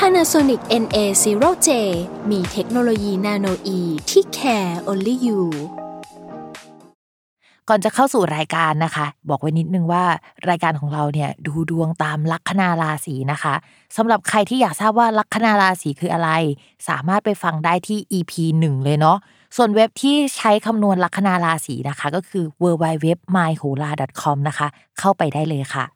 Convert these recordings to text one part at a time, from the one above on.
Panasonic NA0J มีเทคโนโลยีนาโนอีที่ care only you ก่อนจะเข้าสู่รายการนะคะ บอกไว้นิดนึงว่ารายการของเราเนี่ยดูดวงตามลัคนาราศีนะคะสำหรับใครที่อยากทราบว่าลัคนาราศีคืออะไร สามารถไปฟังได้ที่ EP 1 เลยเนาะส่วนเว็บที่ใช้คำนวณลัคนาราศีนะคะ ก็คือ w w w m y h o l a c o m นะคะ เข้าไปได้เลยค่ะ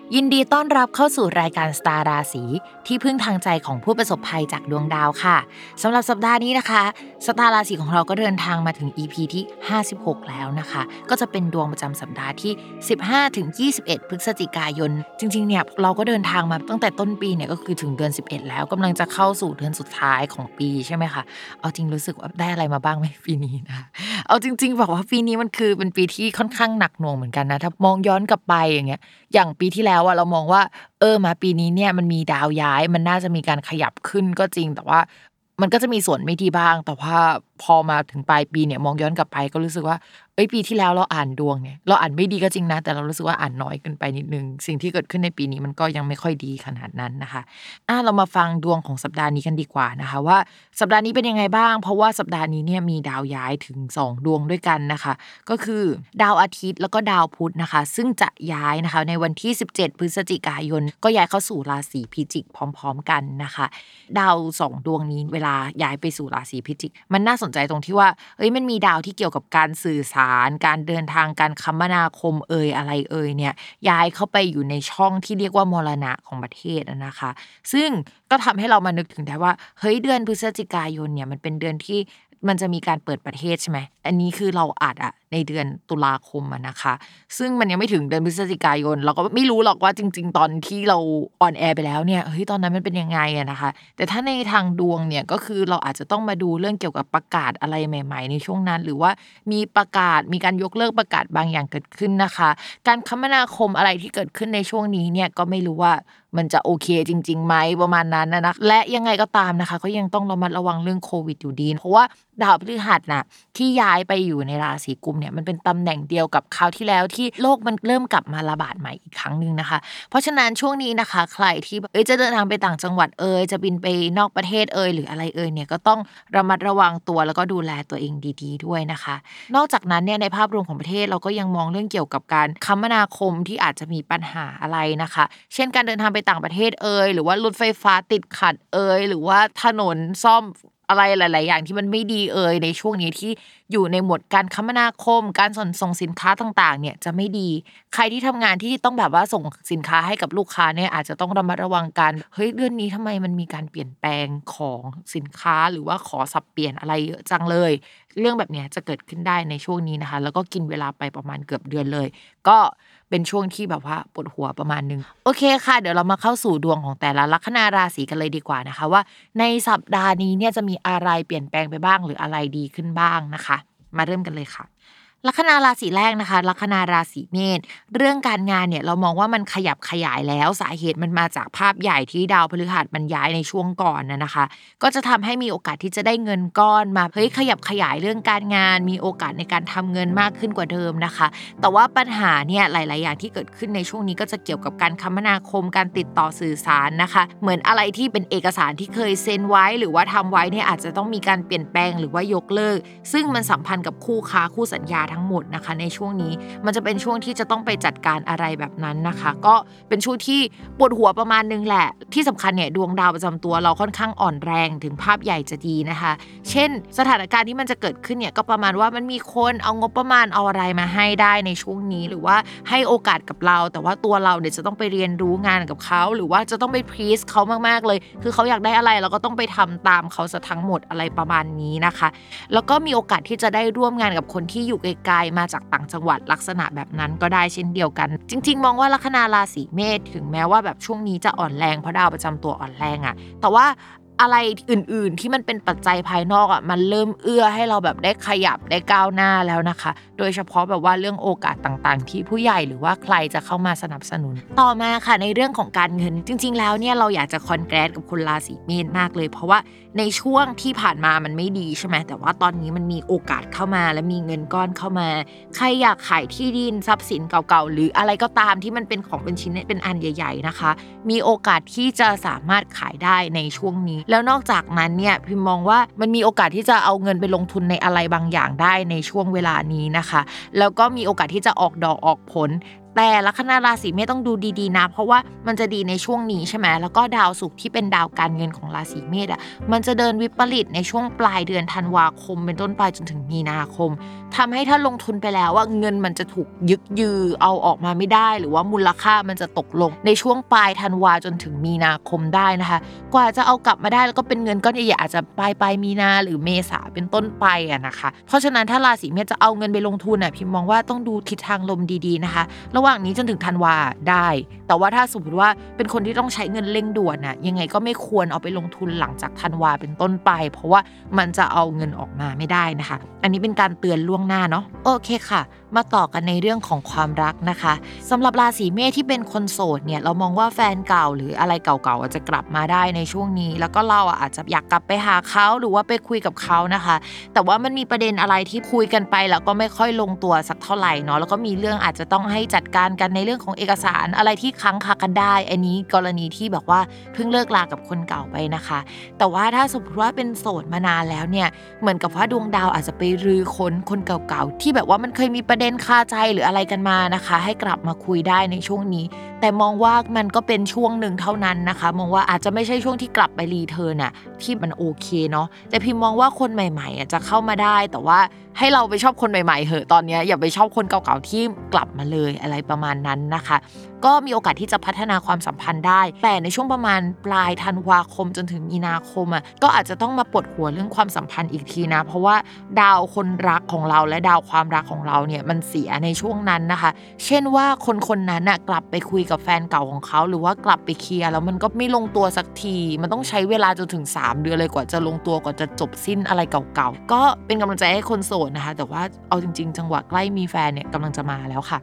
ยินดีต้อนรับเข้าสู่รายการสตาร์ราศีที่พึ่งทางใจของผู้ประสบภัยจากดวงดาวค่ะสำหรับสัปดาห์นี้นะคะสตาร์ราศีของเราก็เดินทางมาถึง EP ที่ 56 แล้วนะคะ ก็จะเป็นดวงประจำสัปดาห์ที่ 15ถึง21 พฤศจิกายน จริงๆเนี่ยเราก็เดินทางมาตั้งแต่ต้นปีเนี่ยก็คือถึงเดือน 11 แล้วกำลังจะเข้าสู่เดือนสุดท้ายของปีใช่ไหมคะเอาจริงรู้สึกว่าได้อะไรมาบ้างไหมปีนี้นะเอาจริง ๆ บอกว่าปีนี้มันคือเป็นปีที่ค่อนข้างหนักหน่วงเหมือนกันนะถ้ามองย้อนกลับไปอย่างเงี้ย อย่างปีที่แล้วอะเรามองว่า เออมาปีนี้เนี่ยมันมีดาวย้าย มันน่าจะมีการขยับขึ้นก็จริง แต่ว่ามันก็จะมีส่วนไม่ดีบ้าง แต่ว่าพอมาถึงปลายปีเนี่ยมองย้อนกลับไปก็รู้สึกว่าเอ้ยปีที่แล้วเราอ่านดวงเนี่ยเราอ่านไม่ดีก็จริงนะ แต่เรารู้สึกว่าอ่านน้อยเกินไปนิดนึง สิ่งที่เกิดขึ้นในปีนี้มันก็ยังไม่ค่อยดีขนาดนั้นนะคะอะเรามาฟังดวงของสัปดาห์นี้กันดีกว่านะคะ ว่าสัปดาห์นี้เป็นยังไงบ้าง เพราะว่าสัปดาห์นี้เนี่ยมีดาวย้ายถึง 2 ดวงด้วยกันนะคะ ก็คือดาวอาทิตย์แล้วก็ดาวพุธนะคะ ซึ่งจะย้ายนะคะในวันที่ 17 พฤศจิกายน ก็ย้ายเข้าสู่ราศีพิจิกพร้อม ๆ กันนะคะ ดาว2ดวงนี้เวลาย้ายไปสู่ราศีพิจิก มันน่าสนใจตรงที่ว่าเอ้ยมันมีดาวที่เกี่ยวกับการสื่อสารการเดินทางการคมนาคมเอ่ยอะไรเอ่ยเนี่ยย้ายเข้าไปอยู่ในช่องที่เรียกว่ามรณะของประเทศนะคะ ซึ่งก็ทำให้เรามานึกถึงได้ว่าเฮ้ยเดือนพฤศจิกายนเนี่ยมันเป็นเดือนที่มันจะมีการเปิดประเทศใช่ไหม อันนี้คือเราอัดอะ ในเดือนตุลาคมอะนะคะ ซึ่งมันยังไม่ถึงเดือนพฤศจิกายน เราก็ไม่รู้หรอกว่าจริง ๆ ตอนที่เราon air ไปแล้วเนี่ยเฮ้ยตอนนั้นมันเป็นยังไงอะนะคะ แต่ถ้าในทางดวงเนี่ยก็คือเราอาจจะต้องมาดูเรื่องเกี่ยวกับประกาศอะไรใหม่ ๆ ในช่วงนั้น หรือว่ามีประกาศมีการยกเลิกประกาศบางอย่างเกิดขึ้นนะคะ การคมนาคมอะไรที่เกิดขึ้นในช่วงนี้เนี่ยก็ไม่รู้ว่ามันจะโอเคจริงๆไหมประมาณนั้นนะนะและยังไงก็ตามนะคะ ก็ยังต้องระมัดระวังเรื่องโควิดอยู่ดี เพราะว่าดาวพฤหัสน่ะที่ย้ายไปอยู่ในราศีกุมภ์เนี่ยมันเป็นตำแหน่งเดียวกับคราวที่แล้วที่โลกมันเริ่มกลับมาระบาดใหม่อีกครั้งหนึ่งนะคะ เพราะฉะนั้นช่วงนี้นะคะ ใครที่เอ้ยจะเดินทางไปต่างจังหวัดเอยจะบินไปนอกประเทศเอยหรืออะไรเอยเนี่ยก็ต้องระมัดระวังตัวแล้วก็ดูแลตัวเองดี ๆ ด้วยนะคะ นอกจากนั้นเนี่ยในภาพรวมของประเทศเราก็ยังมองเรื่องเกี่ยวกับการคมนาคมที่อาจจะมีปัญหาอะไรนะคะ เช่นการเดินทางไปต่างประเทศเอยหรือว่ารถไฟฟ้าติดขัดเอยหรือว่าถนนซ่อม อะไรหลาย ๆ อย่างที่มันไม่ดีเอ่ยในช่วงนี้ที่อยู่ในหมวดการคมนาคม การส่งส่งสินค้าต่าง ๆ เนี่ยจะไม่ดี ใครที่ทำงานที่ต้องแบบว่าส่งสินค้าให้กับลูกค้าเนี่ยอาจจะต้องระมัดระวังกันเฮ้ยเดือนนี้ทำไมมันมีการเปลี่ยนแปลงของสินค้าหรือว่าขอสับเปลี่ยนอะไรเยอะจังเลย เรื่องแบบนี้จะเกิดขึ้นได้ในช่วงนี้นะคะ แล้วก็กินเวลาไปประมาณเกือบเดือนเลย ก็ เป็นช่วงที่แบบว่าปวดหัวประมาณนึง โอเคค่ะ เดี๋ยวเรามาเข้าสู่ดวงของแต่ละลัคนาราศีกันเลยดีกว่านะคะ ว่า ในสัปดาห์นี้เนี่ยจะมีอะไรเปลี่ยนแปลงไปบ้างหรืออะไรดีขึ้นบ้างนะคะ มาเริ่มกันเลยค่ะ ลัคนาราศีแรกนะคะ ลัคนาราศีเมษเรื่องการงานเนี่ยเรามองว่ามันขยับขยายแล้วสาเหตุมันมาจากภาพใหญ่ที่ดาวพฤหัสมันย้ายในช่วงก่อนนะนะคะ ก็จะทำให้มีโอกาสที่จะได้เงินก้อนมาเฮ้ยขยับขยายเรื่องการงาน มีโอกาสในการทำเงินมากขึ้นกว่าเดิมนะคะ แต่ว่าปัญหาเนี่ยหลาย ๆ อย่างที่เกิดขึ้นในช่วงนี้ก็จะเกี่ยวกับการคมนาคมการติดต่อสื่อสารนะคะ เหมือนอะไรที่เป็นเอกสารที่เคยเซ็นไว้ หรือว่าทำไว้เนี่ยอาจจะต้องมีการเปลี่ยนแปลงหรือว่ายกเลิก ซึ่งมันสัมพันธ์กับคู่ค้าคู่สัญญาทั้งหมดนะคะ ในช่วงนี้มันจะเป็นช่วงที่จะต้องไปจัดการอะไรแบบนั้นนะคะ ก็เป็นช่วงที่ปวดหัวประมาณนึงแหละ ที่สำคัญเนี่ยดวงดาวประจำตัวเราค่อนข้างอ่อนแรงถึงภาพใหญ่จะดีนะคะ เช่น สถานการณ์ที่มันจะเกิดขึ้นเนี่ยก็ประมาณว่ามันมีคนเอางบประมาณเอาอะไรมาให้ได้ในช่วงนี้ หรือว่าให้โอกาสกับเรา แต่ว่าตัวเราเดี๋ยวจะต้องไปเรียนรู้งานกับเขาหรือว่าจะต้องไปพรีสเขามากๆเลย คือเขาอยากได้อะไรเราก็ต้องไปทำตามเขาซะทั้งหมดอะไรประมาณนี้นะคะ แล้วก็มีโอกาสที่จะได้ร่วมงานกับคนที่อยู่ไกลมาจากต่างจังหวัดลักษณะแบบนั้นก็ได้เช่นเดียวกัน จริง ๆ มองว่าลัคนาราศีเมษถึงแม้ว่าแบบช่วงนี้จะอ่อนแรงเพราะดาวประจำตัวอ่อนแรงอะแต่ว่าอะไรอื่นๆที่มันเป็นปัจจัยภายนอกอะมันเริ่มเอื้อให้เราแบบได้ขยับได้ก้าวหน้าแล้วนะคะ โดยเฉพาะแบบว่าเรื่องโอกาสต่างๆ ที่ผู้ใหญ่หรือว่าใครจะเข้ามาสนับสนุน ต่อมาค่ะในเรื่องของการเงินจริง ๆ แล้วเนี่ยเราอยากจะคอนแกรสกับคนราศีเมษมากเลย เพราะว่าในช่วงที่ผ่านมามันไม่ดีใช่ไหมแต่ว่าตอนนี้มันมีโอกาสเข้ามาและมีเงินก้อนเข้ามา ใครอยากขายที่ดินทรัพย์สินเก่าๆหรืออะไรก็ตามที่มันเป็นของเป็นชิ้นเป็นอันใหญ่ ๆนะคะ มีโอกาสที่จะสามารถขายได้ในช่วงนี้ แล้วนอกจากนั้นเนี่ยพิมมองว่ามันมีโอกาสที่จะเอาเงินไปลงทุนในอะไรบางอย่างได้ในช่วงเวลานี้นะคะ แล้วก็มีโอกาสที่จะออกดอกออกผล แต่ลัคนาราศีเมษต้องดูดีๆนะ เพราะว่ามันจะดีในช่วงนี้ใช่ไหมแล้วก็ดาวศุกร์ที่เป็นดาวการเงินของราศีเมษอะมันจะเดินวิปริตในช่วงปลายเดือนธันวาคม เป็นต้นไปจนถึงมีนาคมทำให้ถ้าลงทุนไปแล้วว่าเงินมันจะถูกยึกยือเอาออกมาไม่ได้ หรือว่ามูลค่ามันจะตกลงในช่วงปลายธันวาจนถึงมีนาคมได้นะคะ กว่าจะเอากลับมาได้แล้วก็เป็นเงินก้อนใหญ่ๆอาจจะปลายปลายมีนาหรือเมษาเป็นต้นไปอะนะคะ เพราะฉะนั้นถ้าราศีเมษจะเอาเงินไปลงทุนอะพิมมองว่าต้องดูทิศทางลมดีๆนะคะระหว่างนี้จนถึงธันวาได้ แต่ว่าถ้าสมมติว่าเป็นคนที่ต้องใช้เงินเร่งด่วนน่ะยังไงก็ไม่ควรเอาไปลงทุนหลังจากธันวาเป็นต้นไป เพราะว่ามันจะเอาเงินออกมาไม่ได้นะคะ อันนี้เป็นการเตือนล่วงหน้าเนาะโอเคค่ะ มาต่อกันในเรื่องของความรักนะคะสำหรับราศีเมษที่เป็นคนโสดเนี่ยเรามองว่าแฟนเก่าหรืออะไรเก่าๆอาจจะกลับมาได้ในช่วงนี้ แล้วก็เราอะอาจจะอยากกลับไปหาเขาหรือว่าไปคุยกับเขานะคะ แต่ว่ามันมีประเด็นอะไรที่คุยกันไป แล้วก็ไม่ค่อยลงตัวสักเท่าไหร่เนาะแล้วก็มีเรื่องอาจจะต้องให้จัดการกันในเรื่องของเอกสารอะไรที่ค้างคากันได้ อันนี้กรณีที่แบบว่าเพิ่งเลิกลากับคนเก่าไปนะคะ แต่ว่าถ้าสมมติว่าเป็นโสดมานานแล้วเนี่ยเหมือนกับว่าดวงดาวอาจจะไปรื้อค้นคนเก่าๆ ที่แบบว่ามันเคยมีประเด็นคาใจหรืออะไรกันมานะคะ ให้กลับมาคุยได้ในช่วงนี้ แต่มองว่ามันก็เป็นช่วงหนึ่งเท่านั้นนะคะ มองว่าอาจจะไม่ใช่ช่วงที่กลับไปรีเทิร์นอะที่มันโอเคเนาะแต่พิมมองว่าคนใหม่ๆอะจะเข้ามาได้แต่ว่าให้เราไปชอบคนใหม่ๆเหอะตอนนี้อย่าไปชอบคนเก่าๆที่กลับมาเลยอะไรประมาณนั้นนะคะ ก็มีโอกาสที่จะพัฒนาความสัมพันธ์ได้ แต่ในช่วงประมาณปลายธันวาคมจนถึงมีนาคมอะก็อาจจะต้องมาปวดหัวเรื่องความสัมพันธ์อีกทีนะ เพราะว่าดาวคนรักของเราและดาวความรักของเราเนี่ยมันเสียในช่วงนั้นนะคะ เช่นว่าคนคนนั้นน่ะกลับไปคุยกับแฟนเก่าของเขา หรือว่ากลับไปเคลียร์แล้วมันก็ไม่ลงตัวสักที มันต้องใช้เวลาจนถึง 3 เดือนเลยกว่าจะลงตัวกว่าจะจบสิ้นอะไรเก่าๆก็เป็นกำลังใจให้คนโสดนะคะ แต่ว่าเอาจริง ๆ จังหวะใกล้มีแฟนเนี่ยกำลังจะมาแล้วค่ะ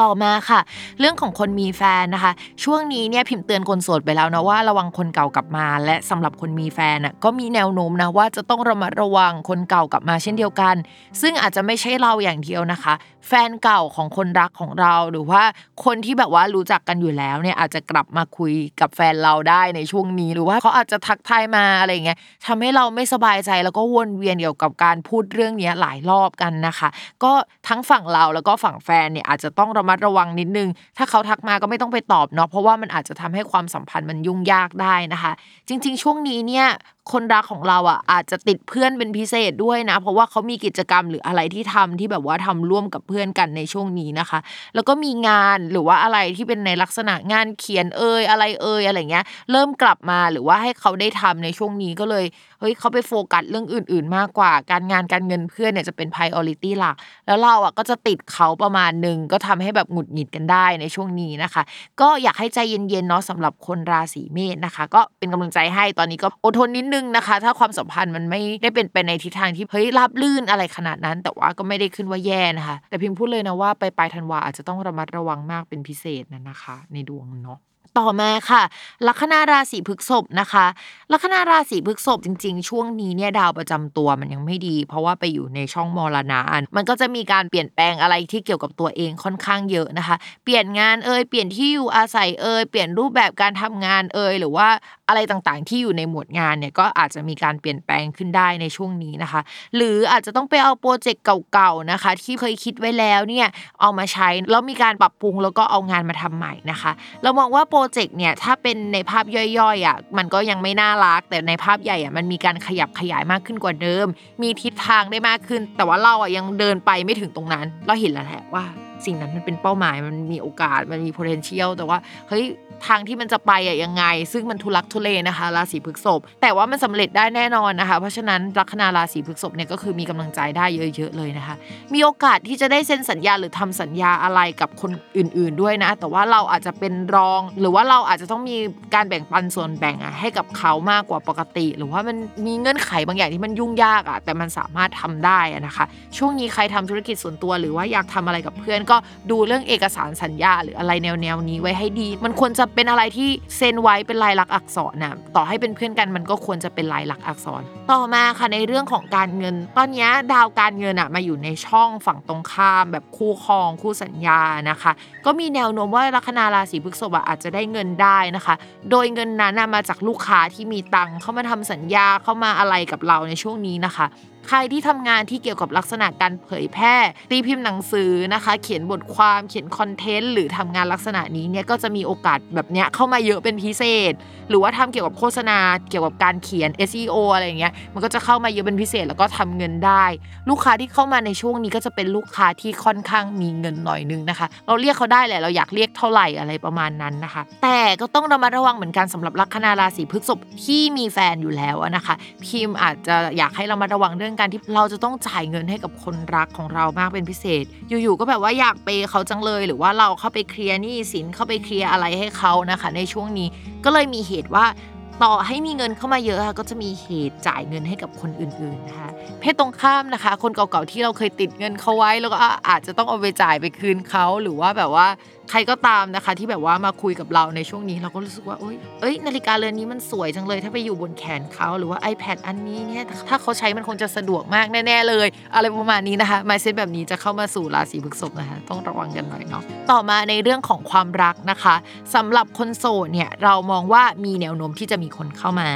ต่อมาค่ะ เรื่องของคนมีแฟนนะคะ ช่วงนี้เนี่ยพิมพ์เตือนคนโสดไปแล้วนะว่าระวังคนเก่ากลับมา และสำหรับคนมีแฟนอะก็มีแนวโน้มนะว่าจะต้องระมัดระวังคนเก่ากลับมาเช่นเดียวกัน ซึ่งอาจจะไม่ใช่เราอย่างเดียวนะคะแฟนเก่าของคนรักของเรา หรือว่าคนที่แบบว่ารู้จักกันอยู่แล้วเนี่ยอาจจะกลับมาคุยกับแฟนเราได้ในช่วงนี้หรือว่าเขาอาจจะทักทายมาอะไรเงี้ยทำให้เราไม่สบายใจแล้วก็วนเวียนเกี่ยวกับการพูดเรื่องนี้หลายรอบกันนะคะ ก็ทั้งฝั่งเราแล้วก็ฝั่งแฟนเนี่ยอาจจะต้องระมัดระวังนิดนึง ถ้าเขาทักมาก็ไม่ต้องไปตอบเนาะเพราะว่ามันอาจจะทำให้ความสัมพันธ์มันยุ่งยากได้นะคะ จริง ๆ ช่วงนี้เนี่ยคนรักของเราอะอาจจะติดเพื่อนเป็นพิเศษด้วยนะ เพราะว่าเขามีกิจกรรมหรืออะไรที่ทำที่แบบว่าทำร่วมกับเพื่อนกันในช่วงนี้นะคะ แล้วก็มีงานหรือว่าอะไรที่เป็นในลักษณะงานเขียนเอ่ยอะไรเอ่ยอะไรเงี้ย เริ่มกลับมาหรือว่าให้เขาได้ทำในช่วงนี้ก็เลยเฮ้ยเขาไปโฟกัสเรื่องอื่น ๆ มากกว่า การงานการเงินเพื่อนเนี่ยจะเป็น priority หลัก แล้วเราอะก็จะติดเขาประมาณหนึ่งก็ทำให้แบบหงุดหงิดกันได้ในช่วงนี้นะคะ ก็อยากให้ใจเย็นๆเนาะสำหรับคนราศีเมษนะคะ ก็เป็นกำลังใจให้ตอนนี้ก็อดทนนิดนึงนะคะ ถ้าความสัมพันธ์มันไม่ได้เป็นไปในทิศทางที่เฮ้ยราบลื่นอะไรขนาดนั้น แต่ว่าก็ไม่ได้ขึ้นว่าแย่นะคะแต่พิมพ์พูดเลยนะว่าไปปลายธันวาอาจจะต้องระมัดระวังมากเป็นพิเศษนะนะคะ ในดวงเนาะ ต่อมาค่ะ ลัคนาราศีพฤษภนะคะ ลัคนาราศีพฤษภจริง ๆ ช่วงนี้เนี่ยดาวประจำตัวมันยังไม่ดี เพราะว่าไปอยู่ในช่องมรณะมันก็จะมีการเปลี่ยนแปลงอะไรที่เกี่ยวกับตัวเองค่อนข้างเยอะนะคะ เปลี่ยนงานเอ่ยเปลี่ยนที่อยู่อาศัยเอ่ยเปลี่ยนรูปแบบการทำงานเอ่ยหรือว่าอะไรต่างๆ ที่อยู่ในหมวดงานเนี่ยก็อาจจะมีการเปลี่ยนแปลงขึ้นได้ในช่วงนี้นะคะ หรืออาจจะต้องไปเอาโปรเจกต์เก่าๆนะคะ ที่เคยคิดไว้แล้วเนี่ยเอามาใช้แล้วมีการปรับปรุงแล้วก็เอางานมาทำใหม่นะคะ เรามองว่าโปรเจกต์เนี่ยถ้าเป็นในภาพย่อยๆอะมันก็ยังไม่น่ารัก แต่ในภาพใหญ่อะมันมีการขยับขยายมากขึ้นกว่าเดิม มีทิศทางได้มากขึ้น แต่ว่าเราอะยังเดินไปไม่ถึงตรงนั้น เราเห็นแล้วแหละว่า สิ่งนั้นมันเป็นเป้าหมายมันมีโอกาสมันมี potential แต่ว่าเฮ้ยทางที่มันจะไปอะยังไง ซึ่งมันทุลักทุเลนะคะ ราศีพฤษภแต่ว่ามันสำเร็จได้แน่นอนนะคะ เพราะฉะนั้นลัคนาราศีพฤษภเนี่ยก็คือมีกำลังใจได้เยอะๆเลยนะคะ มีโอกาสที่จะได้เซ็นสัญญาหรือทำสัญญาอะไรกับคนอื่น ๆด้วยนะ แต่ว่าเราอาจจะเป็นรอง หรือว่าเราอาจจะต้องมีการแบ่งปันส่วนแบ่งอะให้กับเขามากกว่าปกติ หรือว่ามันมีเงื่อนไขบางอย่างที่มันยุ่งยากอะแต่มันสามารถทำได้นะคะ ช่วงนี้ใครทำธุรกิจส่วนตัว หรือว่าอยากทำอะไรกับเพื่อนก็ดูเรื่องเอกสารสัญญา หรืออะไรแนวๆนี้ไว้ให้ดี มันควรจะเป็นอะไรที่เซ็นไว้เป็นลายลักษณ์อักษรนะต่อให้เป็นเพื่อนกันมันก็ควรจะเป็นลายลักษณ์อักษร ต่อมาค่ะในเรื่องของการเงิน ตอนนี้ดาวการเงินอะมาอยู่ในช่องฝั่งตรงข้าม แบบคู่ครองคู่สัญญานะคะ ก็มีแนวโน้มว่าลัคนาราศีพฤษภอาจจะได้เงินได้นะคะ โดยเงินนั้นมาจากลูกค้าที่มีตังค์เข้ามาทำสัญญาเข้ามาอะไรกับเราในช่วงนี้นะคะ ใครที่ทำงานที่เกี่ยวกับลักษณะการเผยแพร่ตีพิมพ์หนังสือนะคะ เขียนบทความเขียนคอนเทนต์หรือทำงานลักษณะนี้เนี่ยก็จะมีโอกาสแบบเนี้ยเข้ามาเยอะเป็นพิเศษ หรือว่าทำเกี่ยวกับโฆษณาเกี่ยวกับการเขียน SEO อะไรเงี้ยมันก็จะเข้ามาเยอะเป็นพิเศษแล้วก็ทำเงินได้ ลูกค้าที่เข้ามาในช่วงนี้ก็จะเป็นลูกค้าที่ค่อนข้างมีเงินหน่อยนึงนะคะ เราเรียกเขาได้แหละเราอยากเรียกเท่าไหร่อะไรประมาณนั้นนะคะ แต่ก็ต้องระมัดระวังเหมือนกันสำหรับลัคนาราศีพฤษภที่มีแฟนอยู่แล้วนะคะ พิมพ์อาจจะอยากให้เรามาระวังเรื่องการที่เราจะต้องจ่ายเงินให้กับคนรักของเรามากเป็นพิเศษ อยู่ๆก็แบบว่าอยากเปเขาจังเลย หรือว่าเราเข้าไปเคลียร์หนี้สินเข้าไปเคลียร์อะไรให้เขานะคะ ในช่วงนี้ก็เลยมีเหตุว่าต่อให้มีเงินเข้ามาเยอะค่ะก็จะมีเหตุจ่ายเงินให้กับคนอื่นๆนะคะเพศตรงข้ามนะคะ คนเก่าๆที่เราเคยติดเงินเขาไว้ แล้วก็อาจจะต้องเอาไปจ่ายไปคืนเขาหรือว่าแบบว่า ใครก็ตามนะคะ ที่แบบว่ามาคุยกับเราในช่วงนี้ เราก็รู้สึกว่าเอ้ยเอ้ยนาฬิกาเรือนนี้มันสวยจังเลย ถ้าไปอยู่บนแขนเขาหรือว่า iPad อันนี้เนี่ยถ้าเขาใช้มันคงจะสะดวกมากแน่ๆเลย อะไรประมาณนี้นะคะมาเซตแบบนี้จะเข้ามาสู่ราศีพฤษภนะคะต้องระวังกันหน่อยเนาะต่อมาในเรื่องของความรักนะคะสำหรับคนโสดเนี่ยเรามองว่ามีแนวโน้มที่จะมีคนเข้ามา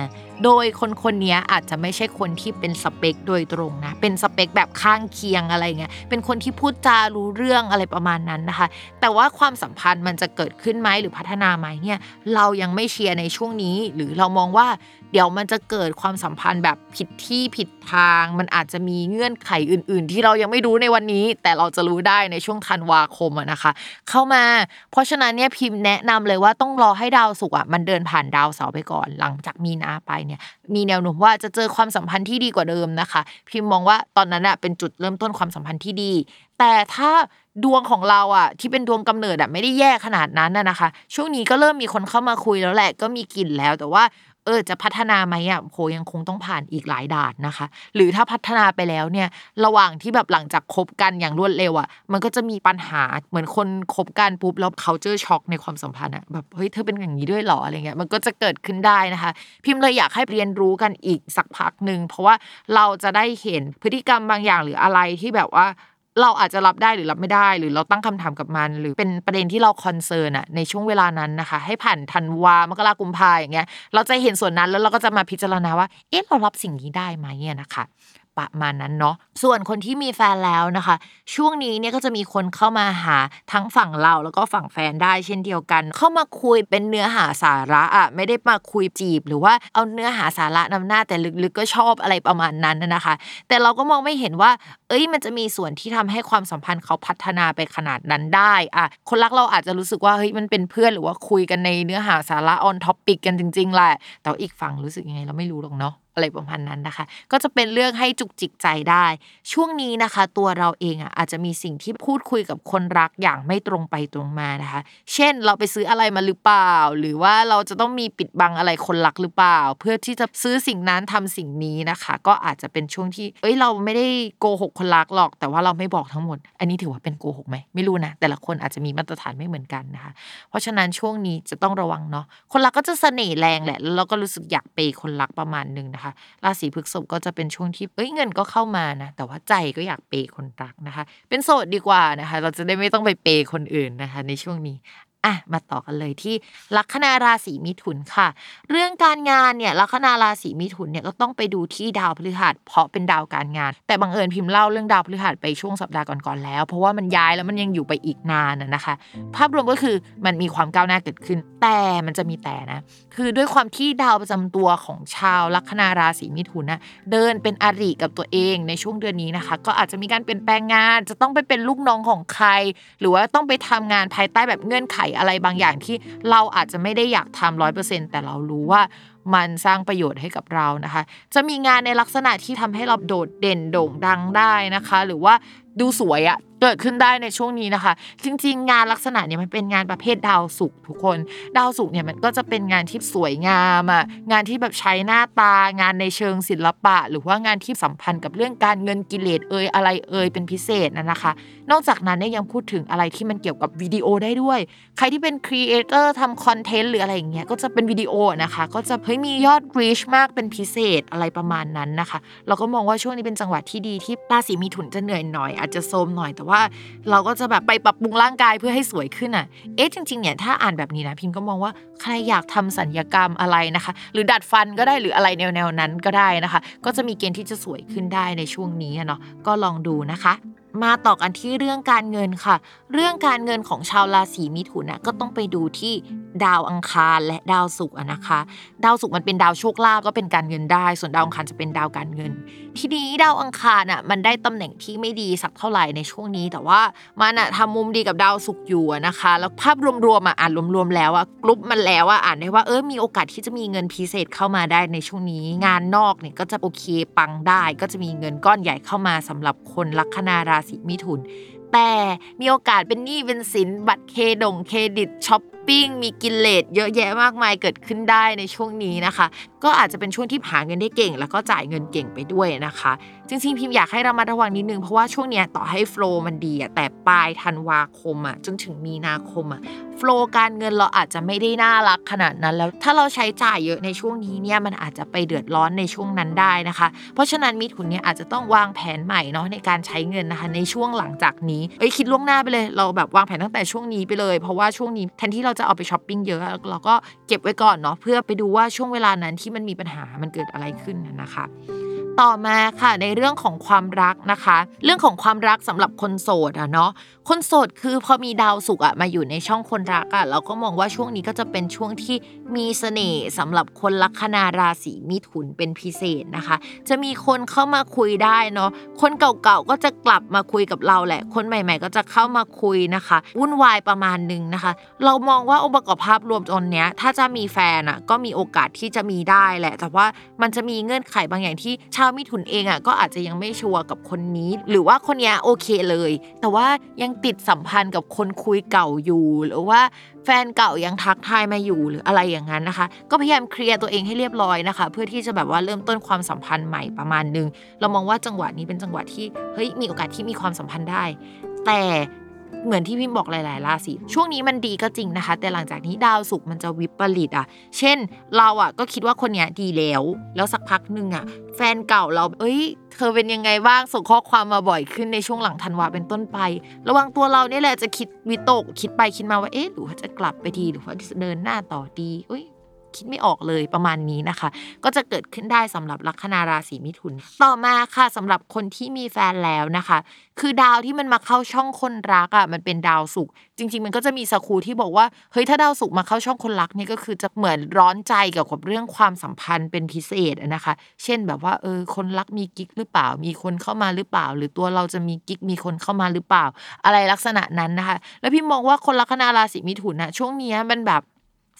โดยคนคนนี้อาจจะไม่ใช่คนที่เป็นสเปคโดยตรงนะ เป็นสเปคแบบข้างเคียงอะไรเงี้ย เป็นคนที่พูดจารู้เรื่องอะไรประมาณนั้นนะคะ แต่ว่าความสัมพันธ์มันจะเกิดขึ้นไหมหรือพัฒนาไหมเนี่ย เรายังไม่เชียร์ในช่วงนี้ หรือเรามองว่าเดี๋ยวมันจะเกิดความสัมพันธ์แบบผิดที่ผิดทาง มันอาจจะมีเงื่อนไขอื่น ๆ ที่เรายังไม่รู้ในวันนี้ แต่เราจะรู้ได้ในช่วงธันวาคมอะนะคะ เข้ามา เพราะฉะนั้นเนี่ยพิมพ์แนะนำเลยว่าต้องรอให้ดาวศุกร์อะมันเดินผ่านดาวเสาร์ไปก่อน หลังจากมีนาไปเนี่ย มีแนวโน้มว่าจะเจอความสัมพันธ์ที่ดีกว่าเดิมนะคะ พิมพ์มองว่าตอนนั้นอะเป็นจุดเริ่มต้นความสัมพันธ์ที่ดี แต่ถ้าดวงของเราอะที่เป็นดวงกำเนิดอะไม่ได้แย่ขนาดนั้นน่ะนะคะ ช่วงนี้ก็เริ่มมีคนเข้ามาคุยแล้วแหละก็มีกลิ่นแล้วแต่ว่า เออจะพัฒนาไหมอะโหยังคงต้องผ่านอีกหลายด่านนะคะ หรือถ้าพัฒนาไปแล้วเนี่ย ระหว่างที่แบบหลังจากคบกันอย่างรวดเร็วอะ มันก็จะมีปัญหาเหมือนคนคบกันปุ๊บแล้วเขาเจอช็อกในความสัมพันธ์อะแบบเฮ้ยเธอเป็นอย่างนี้ด้วยหรออะไรเงี้ยมันก็จะเกิดขึ้นได้นะคะ พิมพ์เลยอยากให้เรียนรู้กันอีกสักพักหนึ่งเพราะว่าเราจะได้เห็นพฤติกรรมบางอย่างหรืออะไรที่แบบว่า เราอาจจะรับได้หรือรับไม่ได้ หรือเราตั้งคำถามกับมัน หรือเป็นประเด็นที่เราคอนเซิร์นอะในช่วงเวลานั้นนะคะ ให้ผ่านธันวามกรากุมภาอย่างเงี้ยเราจะเห็นส่วนนั้นแล้วเราก็จะมาพิจารณาว่า เอ๊ะเรารับสิ่งนี้ได้ไหมเนี่ยนะคะ ประมาณนั้นเนาะส่วนคนที่มีแฟนแล้วนะคะ ช่วงนี้เนี่ยก็จะมีคนเข้ามาหาทั้งฝั่งเราแล้วก็ฝั่งแฟนได้เช่นเดียวกัน เข้ามาคุยเป็นเนื้อหาสาระอะไม่ได้มาคุยจีบ หรือว่าเอาเนื้อหาสาระนำหน้าแต่ลึกๆก็ชอบอะไรประมาณนั้นนะคะ แต่เราก็มองไม่เห็นว่า เอ้ยมันจะมีส่วนที่ทำให้ความสัมพันธ์เขาพัฒนาไปขนาดนั้นได้อะคนรักเราอาจจะรู้สึกว่าเฮ้ยมันเป็นเพื่อนหรือว่าคุยกันในเนื้อหาสาระ on topic กันจริงๆแหละแต่อีกฝั่งรู้สึกยังไงเราไม่รู้หรอกเนาะ อะไรประมาณนั้นนะคะ ก็จะเป็นเรื่องให้จุกจิกใจได้ ช่วงนี้นะคะ ตัวเราเองอะอาจจะมีสิ่งที่พูดคุยกับคนรักอย่างไม่ตรงไปตรงมานะคะ เช่นเราไปซื้ออะไรมาหรือเปล่า หรือว่าเราจะต้องมีปิดบังอะไรคนรักหรือเปล่า เพื่อที่จะซื้อสิ่งนั้นทำสิ่งนี้นะคะ ก็อาจจะเป็นช่วงที่ เอ้ยเราไม่ได้โกหกคนรักหรอก แต่ว่าเราไม่บอกทั้งหมด อันนี้ถือว่าเป็นโกหกไหมไม่รู้นะแต่ละคนอาจจะมีมาตรฐานไม่เหมือนกันนะคะ เพราะฉะนั้นช่วงนี้จะต้องระวังเนาะคนรักก็จะเสน่ห์แรงแหละแล้วเราก็รู้สึกอยากเปย์คนรักประมาณนึงนะคะนะคะ ราศีพฤษภก็จะเป็นช่วงที่เอ้ยเงินก็เข้ามานะ แต่ว่าใจก็อยากเปย์คนรักนะคะ เป็นโสดดีกว่านะคะ เราจะได้ไม่ต้องไปเปย์คนอื่นนะคะ ในช่วงนี้ อะมาต่อกันเลยที่ลัคนาราศีมิถุนค่ะ เรื่องการงานเนี่ยลัคนาราศีมิถุนเนี่ยก็ต้องไปดูที่ดาวพฤหัสเพราะเป็นดาวการงาน แต่บังเอิญพิมพ์เล่าเรื่องดาวพฤหัสไปช่วงสัปดาห์ก่อนๆแล้ว เพราะว่ามันย้ายแล้วมันยังอยู่ไปอีกนานนะนะคะ ภาพรวมก็คือมันมีความก้าวหน้าเกิดขึ้น แต่มันจะมีแต่นะ คือด้วยความที่ดาวประจำตัวของชาวลัคนาราศีมิถุนนะเดินเป็นอริกับตัวเองในช่วงเดือนนี้นะคะ ก็อาจจะมีการเปลี่ยนแปลงงาน จะต้องไปเป็นลูกน้องของใคร หรือว่าต้องไปทำงานภายใต้แบบเงื่อนไขอะไรบางอย่างที่เราอาจจะไม่ได้อยากทำร้อยเปอร์เซ็นแต่เรารู้ว่ามันสร้างประโยชน์ให้กับเรานะคะ จะมีงานในลักษณะที่ทำให้เราโดดเด่นโด่งดังได้นะคะ หรือว่าดูสวยอะ เกิดขึ้นได้ในช่วงนี้นะคะ จริง ๆ งานลักษณะเนี่ยมันเป็นงานประเภทดาวศุกร์ทุกคน ดาวศุกร์เนี่ยมันก็จะเป็นงานที่สวยงามอะงานที่แบบใช้หน้าตางานในเชิงศิลปะ หรือว่างานที่สัมพันธ์กับเรื่องการเงินกิเลสเอ่ยอะไรเอ่ยเป็นพิเศษนะนะคะ นอกจากนั้นเนี่ยยังพูดถึงอะไรที่มันเกี่ยวกับวิดีโอได้ด้วย ใครที่เป็น creator ทำ content หรืออะไรอย่างเงี้ยก็จะเป็นวิดีโอนะคะ ก็จะเฮ้ยมียอด reach มากเป็นพิเศษอะไรประมาณนั้นนะคะ เราก็มองว่าช่วงนี้เป็นจังหวะที่ดีที่ราศีมีถุนจะเหนื่อยหน่อยอาจจะโทรมหน่อยแต่ว่าเราก็จะแบบไปปรับปรุงร่างกายเพื่อให้สวยขึ้นอะ เอ๊ะจริงๆเนี่ยถ้าอ่านแบบนี้นะพิมก็มองว่าใครอยากทำสัญญกรรมอะไรนะคะ หรือดัดฟันก็ได้หรืออะไรแนวๆนั้นก็ได้นะคะ ก็จะมีเกณฑ์ที่จะสวยขึ้นได้ในช่วงนี้เนาะก็ลองดูนะคะมาต่อกันที่เรื่องการเงินค่ะ เรื่องการเงินของชาวราศีมิถุนนะก็ต้องไปดูที่ดาวอังคารและดาวศุกร์นะคะ ดาวศุกร์มันเป็นดาวโชคลาภก็เป็นการเงินได้ ส่วนดาวอังคารจะเป็นดาวการเงิน ทีนี้ดาวอังคารอะมันได้ตำแหน่งที่ไม่ดีสักเท่าไหร่ในช่วงนี้ แต่ว่ามันอะทำมุมดีกับดาวศุกร์อยู่นะคะ แล้วภาพรวมๆอะอ่านรวมๆแล้วอะกรุ๊ปมันแล้วอะอ่านได้ว่าเออมีโอกาสที่จะมีเงินพิเศษเข้ามาได้ในช่วงนี้ งานนอกเนี่ยก็จะโอเคปังได้ ก็จะมีเงินก้อนใหญ่เข้ามาสำหรับคนลัคนาราศีมิถุนแต่มีโอกาสเป็นหนี้เป็นสินบัตรเครดงเครดิตช้อป ปิ้ง มีกินเลสเยอะแยะมากมายเกิดขึ้นได้ในช่วงนี้นะคะ ก็อาจจะเป็นช่วงที่หาเงินได้เก่ง แล้วก็จ่ายเงินเก่งไปด้วยนะคะ จริงๆพิมพ์อยากให้เรามาระวังนิดนึงเพราะว่าช่วงเนี้ยต่อให้โฟล์มันดีอะแต่ปลายธันวาคมอะจนถึงมีนาคมอะโฟล์การเงินเราอาจจะไม่ได้น่ารักขนาดนั้นแล้วถ้าเราใช้จ่ายเยอะในช่วงนี้เนี่ยมันอาจจะไปเดือดร้อนในช่วงนั้นได้นะคะ เพราะฉะนั้นมิถุนเนี่ยอาจจะต้องวางแผนใหม่เนาะในการใช้เงินนะคะในช่วงหลังจากนี้เอ้ยคิดล่วงหน้าไปเลย เราแบบวางแผนตั้งแต่ช่วงนี้ไปเลย เพราะว่าช่วงนี้แทนที่เราจะเอาไปช้อปปิ้งเยอะ เราก็เก็บไว้ก่อนเนาะเพื่อไปดูว่าช่วงเวลานั้นที่มันมีปัญหามันเกิดอะไรขึ้นนะคะ ต่อมาค่ะในเรื่องของความรักนะคะ เรื่องของความรักสำหรับคนโสดอะเนาะ คนโสดคือพอมีดาวศุกอะมาอยู่ในช่องคนรักอะเราก็มองว่าช่วงนี้ก็จะเป็นช่วงที่มีเสน่ห์สำหรับคนลัคนาราศีมิถุนเป็นพิเศษนะคะ จะมีคนเข้ามาคุยได้เนาะคนเก่าๆก็จะกลับมาคุยกับเราแหละ คนใหม่ ๆ ก็จะเข้ามาคุยนะคะวุ่นวายประมาณนึงนะคะ เรามองว่าองค์ประกอบภาพรวมตอนเนี้ยถ้าจะมีแฟนอะก็มีโอกาสที่จะมีได้แหละ แต่ว่ามันจะมีเงื่อนไขบางอย่างที่ชาวมิถุนเองอะก็อาจจะยังไม่ชัวร์กับคนนี้ หรือว่าคนนี้โอเคเลย แต่ว่ายังติดสัมพันธ์กับคนคุยเก่าอยู่ หรือว่าแฟนเก่ายังทักทายมาอยู่หรืออะไรอย่างนั้นนะคะ ก็พยายามเคลียร์ตัวเองให้เรียบร้อยนะคะ เพื่อที่จะแบบว่าเริ่มต้นความสัมพันธ์ใหม่ประมาณนึง เรามองว่าจังหวะนี้เป็นจังหวะที่เฮ้ยมีโอกาสที่มีความสัมพันธ์ได้ แต่ เหมือนที่พิมพ์บอกหลาย ๆ ราศีช่วงนี้มันดีก็จริงนะคะ แต่หลังจากนี้ดาวศุกร์มันจะวิปริตอะ เช่น เราอะก็คิดว่าคนเนี้ยดีแล้ว แล้วสักพักหนึ่งอะ แฟนเก่าเรา เอ้ย เธอเป็นยังไงบ้างส่งข้อความมาบ่อยขึ้นในช่วงหลังธันวาเป็นต้นไป ระวังตัวเราเนี่ยแหละจะคิดวิตกคิดไปคิดมาว่าเอ๊ะหรือว่าจะกลับไปดีหรือว่าจะเดินหน้าต่อดีอุ้ย คิดไม่ออกเลยประมาณนี้นะคะ ก็จะเกิดขึ้นได้สำหรับลัคนาราศีมิถุน ต่อมาค่ะสำหรับคนที่มีแฟนแล้วนะคะ คือดาวที่มันมาเข้าช่องคนรักอะมันเป็นดาวศุกร์จริง ๆ มันก็จะมีสกูที่บอกว่าเฮ้ยถ้าดาวศุกมาเข้าช่องคนรักนี่ก็คือจะเหมือนร้อนใจเกี่ยวกับเรื่องความสัมพันธ์เป็นพิเศษนะคะ เช่นแบบว่าเออคนรักมีกิ๊กหรือเปล่า มีคนเข้ามาหรือเปล่า หรือตัวเราจะมีกิ๊กมีคนเข้ามาหรือเปล่า อะไรลักษณะนั้นนะคะ แล้วพี่มองว่าคนลัคนาราศีมิถุนนะช่วงนี้มันแบบ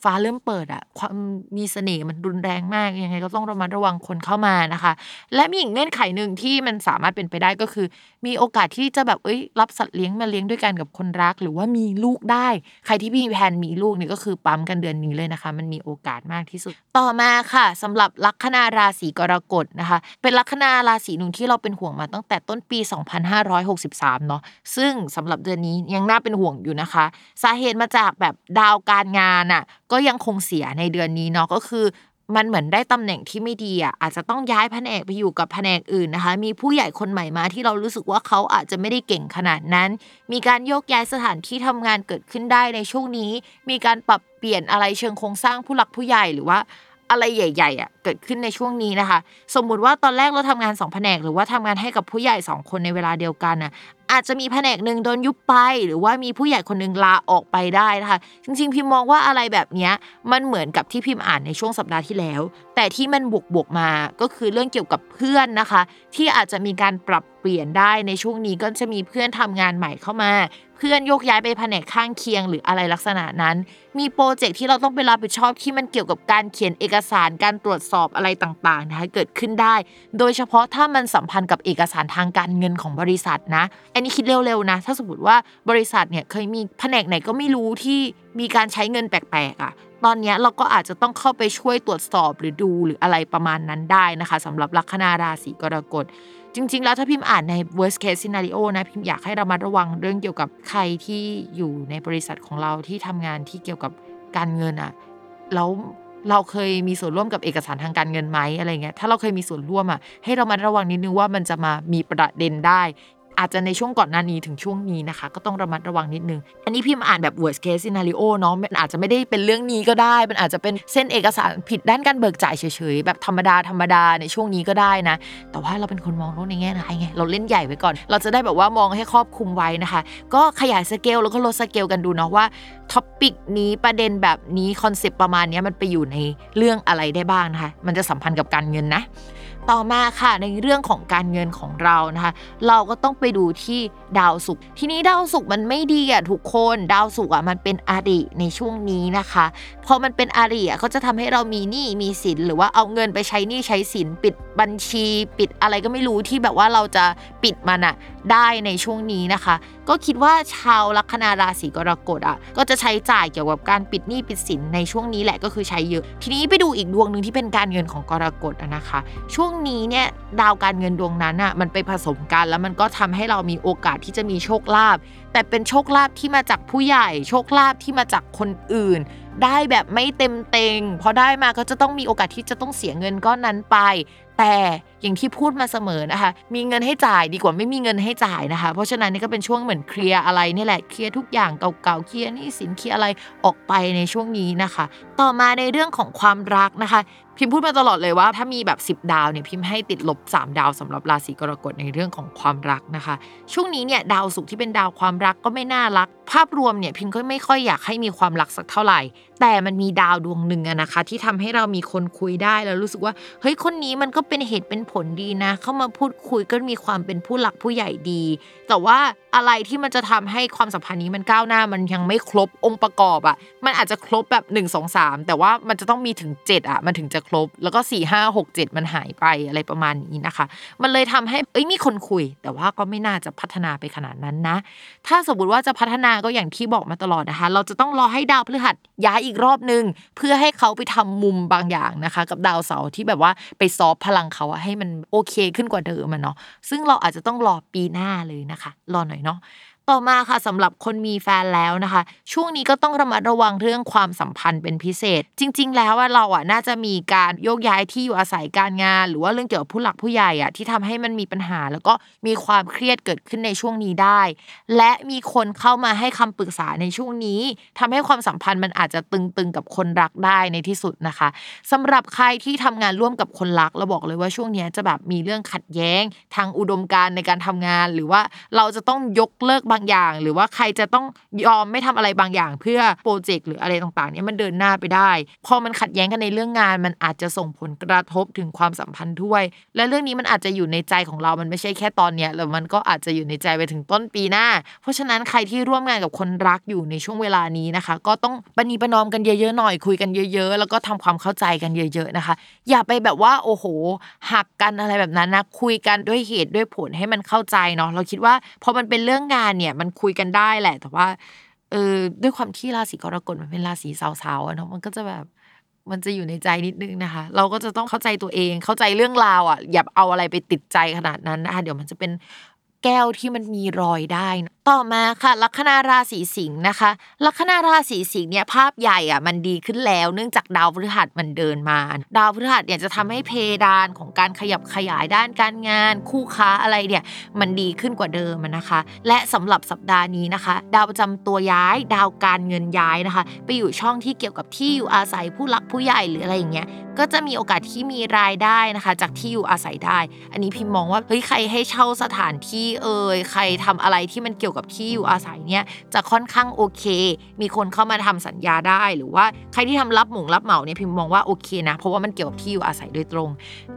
ฟ้าเริ่มเปิดอะความมีเสน่ห์มันรุนแรงมากยังไงก็ต้องระมัดระวังคนเข้ามานะคะ และมีอีกเงื่อนไขหนึ่งที่มันสามารถเป็นไปได้ก็คือ มีโอกาสที่จะแบบเอ้ยรับสัตว์เลี้ยงมาเลี้ยงด้วยกันกับคนรัก หรือว่ามีลูกได้ ใครที่มีแผนมีลูกนี่ก็คือปั๊มกันเดือนนี้เลยนะคะ มันมีโอกาสมากที่สุด ต่อมาค่ะสำหรับลัคนาราศีกรกฎนะคะ เป็นลัคนาราศีหนึ่งที่เราเป็นห่วงมาตั้งแต่ต้นปี 2563 เนาะซึ่งสำหรับเดือนนี้ยังน่าเป็นห่วงอยู่นะคะ สาเหตุมาจากแบบดาวการงานอะก็ยังคงเสียในเดือนนี้เนาะก็คือมันเหมือนได้ตำแหน่งที่ไม่ดีอะอาจจะต้องย้ายแผนกไปอยู่กับแผนกอื่นนะคะ มีผู้ใหญ่คนใหม่มาที่เรารู้สึกว่าเขาอาจจะไม่ได้เก่งขนาดนั้น มีการโยกย้ายสถานที่ทำงานเกิดขึ้นได้ในช่วงนี้ มีการปรับเปลี่ยนอะไรเชิงโครงสร้างผู้หลักผู้ใหญ่หรือว่าอะไรใหญ่ๆอะเกิดขึ้นในช่วงนี้นะคะ สมมุติว่าตอนแรกเราทำงานสองแผนก หรือว่าทำงานให้กับผู้ใหญ่สองคนในเวลาเดียวกันน่ะ อาจจะมีแผนกหนึ่งโดนยุบไป หรือว่ามีผู้ใหญ่คนหนึ่งลาออกไปได้นะคะจริงๆพิมมองว่าอะไรแบบนี้มันเหมือนกับที่พิมอ่านในช่วงสัปดาห์ที่แล้ว แต่ที่มันบวกบวกๆมาก็คือเรื่องเกี่ยวกับเพื่อนนะคะ ที่อาจจะมีการปรับเปลี่ยนได้ในช่วงนี้ก็จะมีเพื่อนทำงานใหม่เข้ามา เพื่อนโยกย้ายไปแผนกข้างเคียงหรืออะไรลักษณะนั้น มีโปรเจกต์ที่เราต้องไปรับผิดชอบที่มันเกี่ยวกับการเขียนเอกสารการตรวจสอบอะไรต่างๆนะคะเกิดขึ้นได้ โดยเฉพาะถ้ามันสัมพันธ์กับเอกสารทางการเงินของบริษัทนะอันนี้คิดเร็วๆนะ ถ้าสมมติว่าบริษัทเนี่ยเคยมีแผนกไหนก็ไม่รู้ที่มีการใช้เงินแปลกๆอะตอนนี้เราก็อาจจะต้องเข้าไปช่วยตรวจสอบหรือดูหรืออะไรประมาณนั้นได้นะคะสำหรับลัคนาราศีกรกฎ จริง ๆ แล้วถ้าพิมพ์อ่านใน worst case scenario นะพิมพ์อยากให้เรามาระวังเรื่องเกี่ยวกับใครที่อยู่ในบริษัทของเราที่ทำงานที่เกี่ยวกับการเงินอะแล้วเราเคยมีส่วนร่วมกับเอกสารทางการเงินไหมอะไรเงี้ยถ้าเราเคยมีส่วนร่วมอะให้เรามาระวังนิดนึงว่ามันจะมามีประเด็นได้ อาจจะในช่วงก่อนหน้านี้ถึงช่วงนี้นะคะ ก็ต้องระมัดระวังนิดนึง อันนี้พิมพ์อ่านแบบ worst case scenario เนาะมันอาจจะไม่ได้เป็นเรื่องนี้ก็ได้ มันอาจจะเป็นเส้นเอกสารผิดด้านการเบิกจ่ายเฉยๆ แบบธรรมดาธรรมดาในช่วงนี้ก็ได้นะ แต่ว่าเราเป็นคนมองโลกในแง่ร้ายไง เราเล่นใหญ่ไว้ก่อน เราจะได้แบบว่ามองให้ครอบคลุมไว้นะคะ ก็ขยายสเกลแล้วก็ลดสเกลกันดูเนาะว่าtopic นี้ประเด็นแบบนี้ concept ประมาณนี้มันไปอยู่ในเรื่องอะไรได้บ้างนะคะ มันจะสัมพันธ์กับการเงินนะ ต่อมาค่ะในเรื่องของการเงินของเรานะคะ เราก็ต้องไปดูที่ดาวศุกร์ทีนี้ดาวศุกร์มันไม่ดีอะทุกคนดาวศุกร์อะมันเป็นอริในช่วงนี้นะคะพอมันเป็นอริอะก็จะทำให้เรามีหนี้มีสินหรือว่าเอาเงินไปใช้หนี้ใช้สินปิดบัญชี ปิดอะไรก็ไม่รู้ที่แบบว่าเราจะปิดมันอะ ได้ในช่วงนี้นะคะ ก็คิดว่าชาวลัคนาราศีกรกฎอะก็จะใช้จ่ายเกี่ยวกับการปิดหนี้ปิดสินในช่วงนี้แหละก็คือใช้เยอะ ทีนี้ไปดูอีกดวงหนึ่งที่เป็นการเงินของกรกฎอะนะคะ ช่วงนี้เนี่ยดาวการเงินดวงนั้นอะมันไปผสมกันแล้วมันก็ทำให้เรามีโอกาสที่จะมีโชคลาภแต่เป็นโชคลาภที่มาจากผู้ใหญ่ โชคลาภที่มาจากคนอื่น ได้แบบไม่เต็มเต็งพอได้มาก็จะต้องมีโอกาสที่จะต้องเสียเงินก้อนนั้นไป แต่อย่างที่พูดมาเสมอนะคะ มีเงินให้จ่ายดีกว่าไม่มีเงินให้จ่ายนะคะ เพราะฉะนั้นนี่ก็เป็นช่วงเหมือนเคลียร์อะไรนี่แหละ เคลียร์ทุกอย่างเก่าๆ เคลียร์นี่สินเคลียร์อะไรออกไปในช่วงนี้นะคะ ต่อมาในเรื่องของความรักนะคะ พิมพ์พูดมาตลอดเลยว่าถ้ามีแบบ 10 ดาวเนี่ยพิมพ์ให้ติดลบ 3 ดาวสำหรับราศีกรกฎในเรื่องของความรักนะคะ ช่วงนี้เนี่ยดาวศุกร์ที่เป็นดาวความรักก็ไม่น่ารัก ภาพรวมเนี่ยพิมพ์ก็ไม่ค่อยอยากให้มีความรักสักเท่าไหร่ แต่มันมีดาวดวงหนึ่งอะนะคะ ที่ทำให้เรามีคนคุยได้แล้วรู้สึกว่าเฮ้ยคนนี้มันก็เป็นเหตุเป็นผลดีนะ เข้ามาพูดคุยก็มีความเป็นผู้หลักผู้ใหญ่ดี แต่ว่าอะไรที่มันจะทำให้ความสัมพันธ์นี้มันก้าวหน้ามันยังไม่ครบองค์ประกอบอะมันอาจจะครบแบบ 1 2 3 แต่ว่ามันจะต้องมีถึง 7อะมันถึงจะครบ แล้วก็4 5 6 7มันหายไปอะไรประมาณนี้นะคะ มันเลยทำให้เอ้ยมีคนคุย แต่ว่าก็ไม่น่าจะพัฒนาไปขนาดนั้นนะ ถ้าสมมติว่าจะพัฒนาก็อย่างที่บอกมาตลอดนะคะ เราจะต้องรอให้ดาวพฤหัสย้ายอีกรอบนึง เพื่อให้เขาไปทำมุมบางอย่างนะคะ กับดาวเสาร์ที่แบบว่าไปซอฟพลังเขาให้มันโอเคขึ้นกว่าเดิมมันเนาะซึ่งเราอาจจะต้องรอปีหน้าเลยนะคะ รอหน่อยเนาะ ต่อมาค่ะสำหรับคนมีแฟนแล้วนะคะ ช่วงนี้ก็ต้องระมัดระวังเรื่องความสัมพันธ์เป็นพิเศษ จริง ๆ แล้วว่าเราอะน่าจะมีการโยกย้ายที่อยู่อาศัยการงาน หรือว่าเรื่องเกี่ยวกับผู้หลักผู้ใหญ่อะที่ทำให้มันมีปัญหา แล้วก็มีความเครียดเกิดขึ้นในช่วงนี้ได้ และมีคนเข้ามาให้คำปรึกษาในช่วงนี้ทำให้ความสัมพันธ์มันอาจจะตึงๆกับคนรักได้ในที่สุดนะคะสำหรับใครที่ทำงานร่วมกับคนรักเราบอกเลยว่าช่วงนี้จะแบบมีเรื่องขัดแย้ง ทางอุดมการณ์ในการทำงาน หรือว่าเราจะต้องยกเลิกบบางอย่าง หรือว่าใครจะต้องยอมไม่ทำอะไรบางอย่าง เพื่อโปรเจกต์หรืออะไรต่างๆเนี่ยมันเดินหน้าไปได้ พอมันขัดแย้งกันในเรื่องงาน มันอาจจะส่งผลกระทบถึงความสัมพันธ์ด้วย และเรื่องนี้มันอาจจะอยู่ในใจของเรา มันไม่ใช่แค่ตอนเนี้ยแล้วมันก็อาจจะอยู่ในใจไปถึงต้นปีหน้า เพราะฉะนั้นใครที่ร่วมงานกับคนรักอยู่ในช่วงเวลานี้นะคะ ก็ต้องปณีประนอมกันเยอะๆหน่อยคุยกันเยอะ ๆ แล้วก็ทำความเข้าใจกันเยอะ ๆนะคะ อย่าไปแบบว่าโอ้โห หักกันอะไรแบบนั้นนะคุยกันด้วยเหตุด้วยผลให้มันเข้าใจเนาะเราคิดว่าพอมันเป็นเรื่องงานเนี่ยมันคุยกันได้แหละ แต่ว่าเออด้วยความที่ราศีกรกฎมันเป็นราศีสาวๆเนาะมันก็จะแบบมันจะอยู่ในใจนิดนึงนะคะ เราก็จะต้องเข้าใจตัวเองเข้าใจเรื่องราวอะอย่าเอาอะไรไปติดใจขนาดนั้นนะคะเดี๋ยวมันจะเป็นแก้วที่มันมีรอยได้นะต่อมาค่ะ ลัคนาราศีสิงห์นะคะ ลัคนาราศีสิงห์เนี่ยภาพใหญ่อะมันดีขึ้นแล้ว เนื่องจากดาวพฤหัสมันเดินมา ดาวพฤหัสเนี่ยจะทำให้เพดานของการขยับขยายด้านการงาน คู่ค้าอะไรเนี่ยมันดีขึ้นกว่าเดิมนะคะ และสำหรับสัปดาห์นี้นะคะ ดาวประจำตัวย้าย ดาวการเงินย้ายนะคะ ไปอยู่ช่องที่เกี่ยวกับที่อยู่อาศัยผู้หลักผู้ใหญ่หรืออะไรอย่างเงี้ยก็จะมีโอกาสที่มีรายได้นะคะ จากที่อยู่อาศัยได้ อันนี้พิมพ์มองว่าเฮ้ยใครให้เช่าสถานที่เอ่ยใครทำอะไรที่มันเกี่ยวกับที่อยู่อาศัยเนี่ยจะค่อนข้างโอเค มีคนเข้ามาทำสัญญาได้ หรือว่าใครที่ทำรับหมุงรับเหมาเนี่ยพิมพ์มองว่าโอเคนะ เพราะว่ามันเกี่ยวกับที่อยู่อาศัยโดยตรง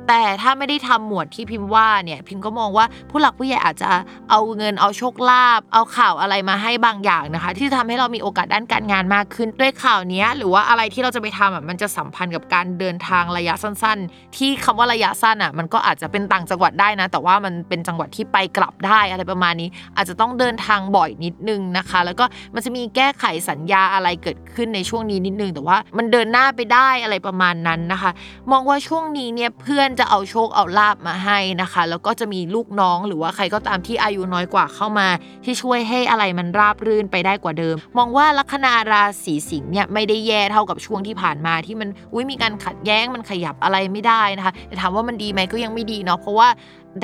แต่ถ้าไม่ได้ทำหมวดที่พิมพ์ว่าเนี่ยพิมพ์ก็มองว่าผู้หลักผู้ใหญ่อาจจะเอาเงินเอาโชคลาภเอาข่าวอะไรมาให้บางอย่างนะคะ ที่ทำให้เรามีโอกาสด้านการงานมากขึ้นด้วยข่าวนี้หรือว่าอะไรที่เราจะไปทำอะมันจะสัมพันธ์กับการเดินทางระยะสั้น ๆ ที่คำว่าระยะสั้นอะมันก็อาจจะเป็นต่างจังหวัดได้นะ แต่ว่ามันเป็นจังหวัดที่ไปกลับได้อะไรประมาณนี้ อาจจะต้องเดินทางบ่อยนิดนึงนะคะ แล้วก็มันจะมีแก้ไขสัญญาอะไรเกิดขึ้นในช่วงนี้นิดนึง แต่ว่ามันเดินหน้าไปได้อะไรประมาณนั้นนะคะ มองว่าช่วงนี้เนี่ยเพื่อนจะเอาโชคเอาลาบมาให้นะคะ แล้วก็จะมีลูกน้องหรือว่าใครก็ตามที่อายุน้อยกว่าเข้ามา ที่ช่วยให้อะไรมันราบรื่นไปได้กว่าเดิม มองว่าลัคนาราศีสิงห์เนี่ยไม่ได้แย่เท่ากับช่วงที่ผ่านมาที่มันอุ้ยมีการขัดแย้งมันขยับอะไรไม่ได้นะคะแต่ถามว่ามันดีไหมก็ยังไม่ดีเนาะเพราะว่า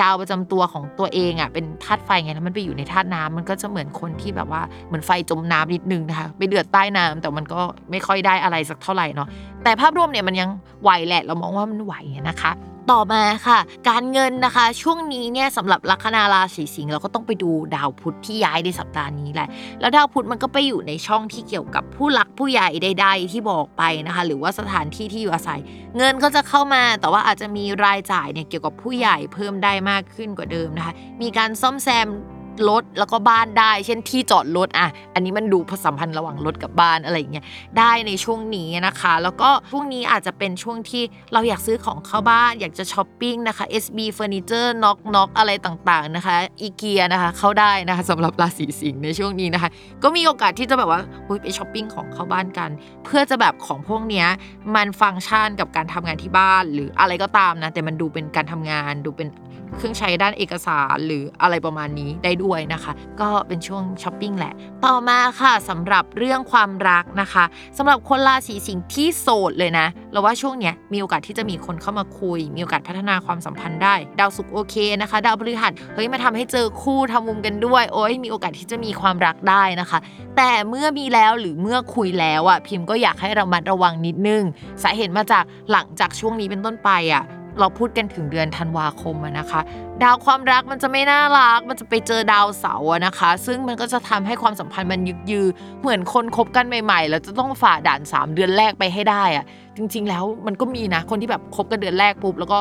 ดาวประจำตัวของตัวเองอะเป็นธาตุไฟไงแล้วมันไปอยู่ในธาตุน้ำมันก็จะเหมือนคนที่แบบว่าเหมือนไฟจมน้ำนิดนึงนะคะไปเดือดใต้น้ำแต่มันก็ไม่ค่อยได้อะไรสักเท่าไหร่เนาะแต่ภาพรวมเนี่ยมันยังไหวแหละเรามองว่ามันไหวนะคะ ต่อมาค่ะ การเงินนะคะช่วงนี้เนี่ยสำหรับลัคนาราศีสิงห์เราก็ต้องไปดูดาวพุธที่ย้ายในสัปดาห์นี้แหละ แล้วดาวพุธมันก็ไปอยู่ในช่องที่เกี่ยวกับผู้หลักผู้ใหญ่ใดๆที่บอกไปนะคะ หรือว่าสถานที่ที่อยู่อาศัย เงินก็จะเข้ามา แต่ว่าอาจจะมีรายจ่ายเนี่ยเกี่ยวกับผู้ใหญ่เพิ่มได้มากขึ้นกว่าเดิมนะคะ มีการซ่อมแซม รถแล้วก็บ้านได้ เช่นที่จอดรถอะ อันนี้มันดูผสัมพันธ์ระหว่างรถกับบ้านอะไรอย่างเงี้ยได้ในช่วงนี้นะคะ แล้วก็ช่วงนี้อาจจะเป็นช่วงที่เราอยากซื้อของเข้าบ้าน อยากจะช้อปปิ้งนะคะ SB Furniture Knock Knock อะไรต่างๆนะคะอีเกียนะคะเข้าได้นะคะสำหรับราศีสิงห์ในช่วงนี้นะคะ ก็มีโอกาสที่จะแบบว่าไปช้อปปิ้งของเข้าบ้านกัน เพื่อจะแบบของพวกเนี้ยมันฟังก์ชันกับการทำงานที่บ้านหรืออะไรก็ตามนะแต่มันดูเป็นการทำงาน ดูเป็นเครื่องใช้ด้านเอกสารหรืออะไรประมาณนี้ได้ด้วยนะคะ ก็เป็นช่วงช้อปปิ้งแหละ ต่อมาค่ะสำหรับเรื่องความรักนะคะสำหรับคนราศีสิงห์ที่โสดเลยนะเราว่าช่วงเนี้ยมีโอกาสที่จะมีคนเข้ามาคุย มีโอกาสพัฒนาความสัมพันธ์ได้ ดาวศุกร์โอเคนะคะ ดาวพฤหัสเฮ้ยมาทำให้เจอคู่ทำมุมกันด้วยโอ้ยมีโอกาสที่จะมีความรักได้นะคะ แต่เมื่อมีแล้วหรือเมื่อคุยแล้วอะพิมพ์ก็อยากให้เรามัดระวังนิดนึง สาเหตุมาจากหลังจากช่วงนี้เป็นต้นไปอะ เราพูดกันถึงเดือนธันวาคมนะคะ ดาวความรักมันจะไม่น่ารัก มันจะไปเจอดาวเสาร์นะคะ ซึ่งมันก็จะทำให้ความสัมพันธ์มันยึกยือ เหมือนคนคบกันใหม่ๆ แล้วจะต้องฝ่าด่าน 3 เดือนแรกไปให้ได้อะจริง ๆ แล้วมันก็มีนะคนที่แบบคบกันเดือนแรกปุ๊บแล้วก็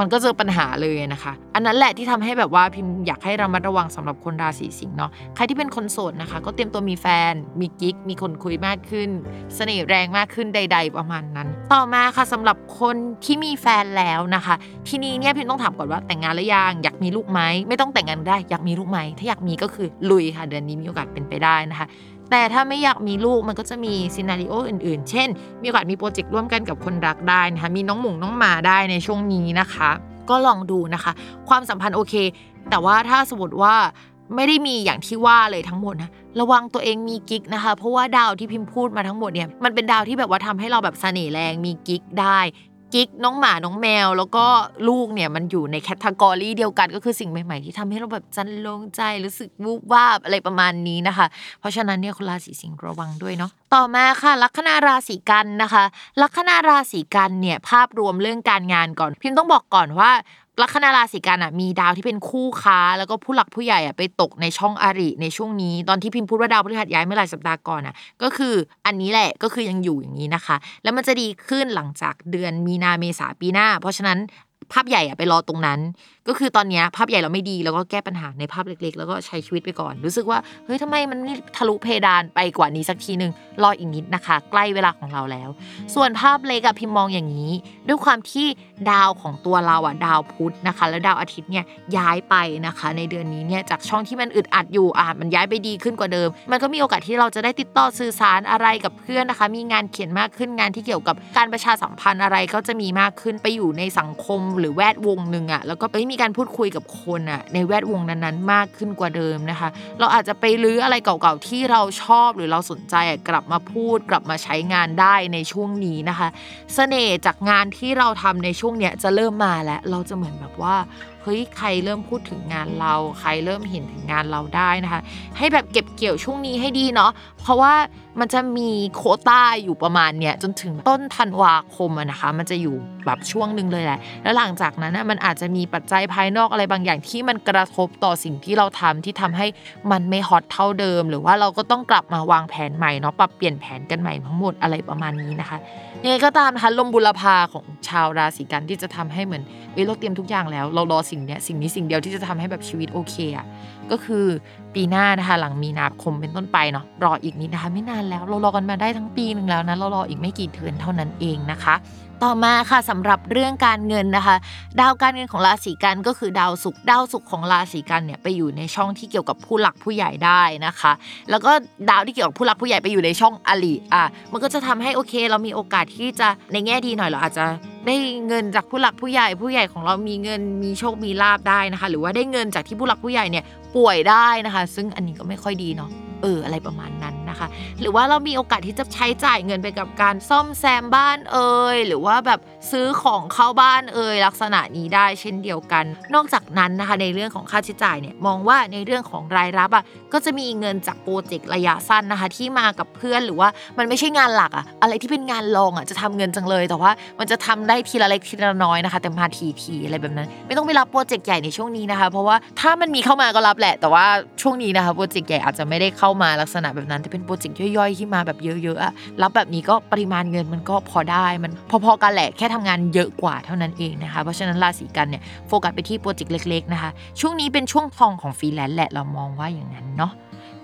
มันก็เจอปัญหาเลยนะคะ อันนั้นแหละที่ทำให้แบบว่าพิมพ์อยากให้รามาระวังสำหรับคนราศีสิงห์เนาะใครที่เป็นคนโสดนะคะ ก็เตรียมตัวมีแฟน มีกิ๊กมีคนคุยมากขึ้น เสน่ห์แรงมากขึ้นใด ๆ ประมาณนั้น ต่อมาค่ะสำหรับคนที่มีแฟนแล้วนะคะ ทีนี้เนี่ยพิมพ์ต้องถามก่อนว่าแต่งงานหรือยังอยากมีลูกไหมไม่ต้องแต่งงานได้อยากมีลูกไหมถ้าอยากมีก็คือลุยค่ะ เดือนนี้มีโอกาสเป็นไปได้นะคะ แต่ถ้าไม่อยากมีลูกมันก็จะมีซีนารีโออื่นๆ เช่น มีโอกาสมีโปรเจกต์ร่วมกันกับคนรักได้นะคะ มีน้องหมูน้องหมาได้ในช่วงนี้นะคะ ก็ลองดูนะคะ ความสัมพันธ์โอเค แต่ว่าถ้าสมมติว่าไม่ได้มีอย่างที่ว่าเลยทั้งหมดนะระวังตัวเองมีกิ๊กนะคะ เพราะว่าดาวที่พิมพ์พูดมาทั้งหมดเนี่ยมันเป็นดาวที่แบบว่าทำให้เราแบบเสน่ห์แรงมีกิ๊กได้ กิ๊กน้องหมาน้องแมว แล้วก็ลูกเนี่ยมันอยู่ใน category เดียวกันก็คือสิ่งใหม่ๆ ที่ทำให้เราแบบจรรโลงใจรู้สึกวูบวาบอะไรประมาณนี้นะคะ เพราะฉะนั้นเนี่ยคนราศีสิงห์ระวังด้วยเนาะต่อมาค่ะ ลัคนาราศีกันย์นะคะ ลัคนาราศีกันย์เนี่ยภาพรวมเรื่องการงานก่อน พิมพ์ต้องบอกก่อนว่า ลัคนาราศีกันอะมีดาวที่เป็นคู่ค้า แล้วก็ผู้หลักผู้ใหญ่อะไปตกในช่องอริในช่วงนี้ ตอนที่พิมพ์พูดว่าดาวพฤหัสย้ายเมื่อหลายสัปดาห์ก่อนอะก็คืออันนี้แหละก็คือยังอยู่อย่างนี้นะคะ แล้วมันจะดีขึ้นหลังจากเดือนมีนาเมษาปีหน้า เพราะฉะนั้นภาพใหญ่อะไปรอตรงนั้น ก็คือตอนนี้ภาพใหญ่เราไม่ดีแล้วก็แก้ปัญหาในภาพเล็กๆ แล้วก็ใช้ชีวิตไปก่อน รู้สึกว่าเฮ้ยทำไมมันไม่ทะลุเพดานไปกว่านี้สักทีหนึ่งรออีกนิดนะคะ ใกล้เวลาของเราแล้ว ส่วนภาพเล็กอะพิมมองอย่างนี้ ด้วยความที่ดาวของตัวเราอะดาวพุธนะคะ แล้วดาวอาทิตย์เนี่ยย้ายไปนะคะ ในเดือนนี้เนี่ยจากช่องที่มันอึดอัดอยู่อะมันย้ายไปดีขึ้นกว่าเดิม มันก็มีโอกาสที่เราจะได้ติดต่อสื่อสารอะไรกับเพื่อนนะคะ มีงานเขียนมากขึ้นงานที่เกี่ยวกับการประชาสัมพันธ์อะไรก็จะมีมากขึ้นไปอยู่ในสังคมหรือแวดวงหนึ่งอะแล้วก็ไปมีการพูดคุยกับคนอะในแวดวงนั้นๆ มากขึ้นกว่าเดิมนะคะ เราอาจจะไปรื้ออะไรเก่าๆที่เราชอบหรือเราสนใจอะกลับมาพูด กลับมาใช้งานได้ในช่วงนี้นะคะเสน่ห์จากงานที่เราทำในช่วงเนี้ยจะเริ่มมาแล้วเราจะเหมือนแบบว่า เฮ้ยใครเริ่มพูดถึงงานเรา ใครเริ่มเห็นถึงงานเราได้นะคะ ให้แบบเก็บเกี่ยวช่วงนี้ให้ดีเนาะเพราะว่ามันจะมีโคต้าอยู่ประมาณเนี้ยจนถึงต้นธันวาคมนะคะ มันจะอยู่แบบช่วงหนึ่งเลยแหละ แล้วหลังจากนั้นนะมันอาจจะมีปัจจัยภายนอกอะไรบางอย่างที่มันกระทบต่อสิ่งที่เราทำที่ทำให้มันไม่ฮอตเท่าเดิม หรือว่าเราก็ต้องกลับมาวางแผนใหม่เนาะปรับเปลี่ยนแผนกันใหม่ทั้งหมดอะไรประมาณนี้นะคะยังไงก็ตามนะคะลมบุรพาของชาวราศีกันที่จะทำให้เหมือนเอ้ยเราเตรียมทุกอย่างแล้ว เรารอสิงเนี้ยสิ่งนี้สิ่งเดียวที่จะทำให้แบบชีวิตโอเคอะก็คือปีหน้านะคะ หลังมีนาคมเป็นต้นไปเนาะรออีกนิดนะคะไม่นานแล้วเรารอกันมาได้ทั้งปีหนึ่งแล้วนะเรารออีกไม่กี่เดือนเท่านั้นเองนะคะ ต่อมาค่ะสำหรับเรื่องการเงินนะคะ ดาวการเงินของราศีกันก็คือดาวศุกร์ดาวศุกร์ของราศีกันเนี่ยไปอยู่ในช่องที่เกี่ยวกับผู้หลักผู้ใหญ่ได้นะคะ แล้วก็ดาวที่เกี่ยวกับผู้หลักผู้ใหญ่ไปอยู่ในช่องอลิอะมันก็จะทำให้โอเค เรามีโอกาสที่จะในแง่ดีหน่อยเราอาจจะ ได้เงินจากผู้หลักผู้ใหญ่ผู้ใหญ่ของเรามีเงินมีโชคมีลาบได้นะคะ หรือว่าได้เงินจากที่ผู้หลักผู้ใหญ่เนี่ยป่วยได้นะคะ ซึ่งอันนี้ก็ไม่ค่อยดีเนาะเอออะไรประมาณนั้นนะคะ หรือว่าเรามีโอกาสที่จะใช้จ่ายเงินไปกับการซ่อมแซมบ้านเอ่ยหรือว่าแบบ ซื้อของเข้าบ้านเอ่ยลักษณะนี้ได้เช่นเดียวกัน นอกจากนั้นนะคะในเรื่องของค่าใช้จ่ายเนี่ยมองว่าในเรื่องของรายรับอะก็จะมีเงินจากโปรเจกต์ระยะสั้นนะคะที่มากับเพื่อนหรือว่ามันไม่ใช่งานหลักอะอะไรที่เป็นงานรองอะจะทำเงินจังเลย แต่ว่ามันจะทำได้ทีละเล็กทีละน้อยนะคะ แต่มาทีทีอะไรแบบนั้น ไม่ต้องไปรับโปรเจกต์ใหญ่ในช่วงนี้นะคะ เพราะว่าถ้ามันมีเข้ามาก็รับแหละ แต่ว่าช่วงนี้นะคะโปรเจกต์ใหญ่อาจจะไม่ได้เข้ามาลักษณะแบบนั้นแต่เป็นโปรเจกต์ย่อยๆที่มาแบบเยอะๆอะรับแบบนี้ก็ปริมาณเงินมันก็พอได้มันพอๆกันแหละแค่ทำงานเยอะกว่าเท่านั้นเองนะคะ เพราะฉะนั้นราศีกันย์เนี่ยโฟกัสไปที่โปรเจกต์เล็ก ๆ นะคะ ช่วงนี้เป็นช่วงทองของฟรีแลนซ์แหละเรามองว่าอย่างนั้นเนาะ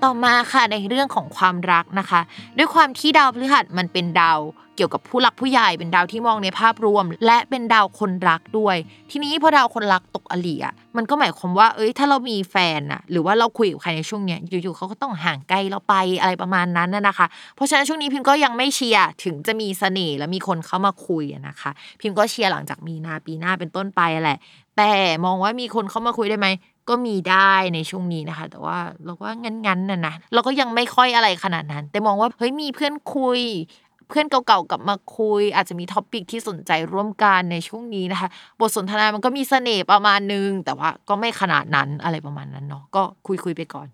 ต่อมาค่ะในเรื่องของความรักนะคะ ด้วยความที่ดาวพฤหัสมันเป็นดาว เกี่ยวกับผู้หลักผู้ใหญ่เป็นดาวที่มองในภาพรวม และเป็นดาวคนรักด้วย ทีนี้พอดาวคนรักตกอริอะมันก็หมายความว่าเอ้ยถ้าเรามีแฟนอะหรือว่าเราคุยกับใครในช่วงเนี้ยอยู่ๆเขาก็ต้องห่างไกลเราไปอะไรประมาณนั้นน่ะนะคะ เพราะฉะนั้นช่วงนี้พิมก็ยังไม่เชียร์ถึงจะมีเสน่ห์และมีคนเข้ามาคุยนะคะ พิมก็เชียร์หลังจากมีนาปีหน้าเป็นต้นไปแหละ แต่มองว่ามีคนเข้ามาคุยได้ไหมก็มีได้ในช่วงนี้นะคะ แต่ว่าเราก็งั้นๆน่ะนะเราก็ยังไม่ค่อยอะไรขนาดนั้น แต่มองว่าเฮ้ยมีเพื่อนคุย เพื่อนเก่าๆกลับมาคุย อาจจะมีท็อปิกที่สนใจร่วมกันในช่วงนี้นะคะ บทสนทนามันก็มีเสน่ห์ประมาณนึง แต่ว่าก็ไม่ขนาดนั้นอะไรประมาณนั้นเนาะก็คุยๆไปก่อน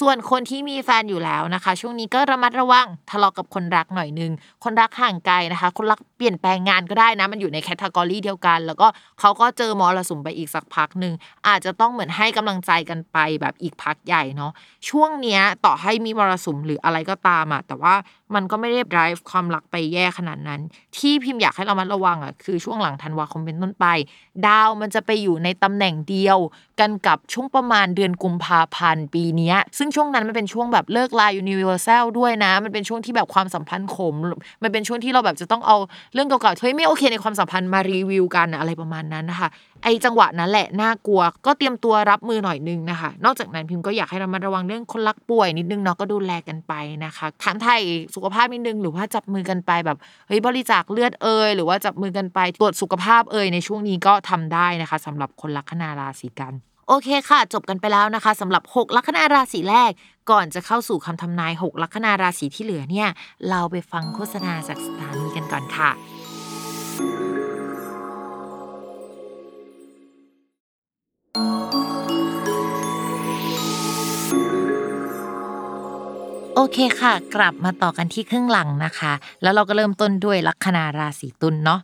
ส่วนคนที่มีแฟนอยู่แล้วนะคะ ช่วงนี้ก็ระมัดระวังทะเลาะกับคนรักหน่อยนึง คนรักห่างไกลนะคะ คนรักเปลี่ยนแปลงงานก็ได้นะ มันอยู่ในแคตตากรีเดียวกัน แล้วก็เขาก็เจอมรสุมไปอีกสักพักหนึ่งอาจจะต้องเหมือนให้กำลังใจกันไปแบบอีกพักใหญ่เนาะช่วงเนี้ยต่อให้มีมรสุมหรืออะไรก็ตามอะแต่ว่ามันก็ไม่ได้ drive ความรักไปแย่ขนาดนั้น ที่พิมพ์อยากให้เรามัดระวังอะคือช่วงหลังธันวาคมเป็นต้นไป ดาวมันจะไปอยู่ในตำแหน่งเดียว กันกับช่วงประมาณเดือนกุมภาพันธ์ปีนี้ซึ่งช่วงนั้นมันเป็นช่วงแบบเลิกลา universal ด้วยนะ มันเป็นช่วงที่แบบความสัมพันธ์ขม มันเป็นช่วงที่เราแบบจะต้องเอาเรื่องเก่าๆเฮ้ยไม่โอเคในความสัมพันธ์มารีวิวกันอะอะไรประมาณนั้นนะคะไอจังหวะนั้นแหละน่ากลัว ก็เตรียมตัวรับมือหน่อยนึงนะคะ นอกจากนั้นพิมพ์ก็อยากให้เรามาระวังเรื่องคนรักป่วยนิดนึงเนาะก็ดูแลกันไปนะคะถามไทยสุขภาพนิดนึงหรือว่าจับมือกันไปแบบเฮ้ยบริจาคเลือดเอยหรือว่าจับมือกันไปตรวจสุขภาพเอยในช่วงนี้ก็ทำได้นะคะสำหรับคนลัคนาราศีกันโอเคค่ะ จบกันไปแล้วนะคะสำหรับ 6 ลัคนาราศีแรก ก่อนจะเข้าสู่คำทำนาย 6 ลัคนาราศีที่เหลือเนี่ย เราไปฟังโฆษณาจากสถานีกันก่อนค่ะ โอเคค่ะ กลับมาต่อกันที่ครึ่งหลังนะคะ แล้วเราก็เริ่มต้นด้วยลัคนาราศีตุลเนาะ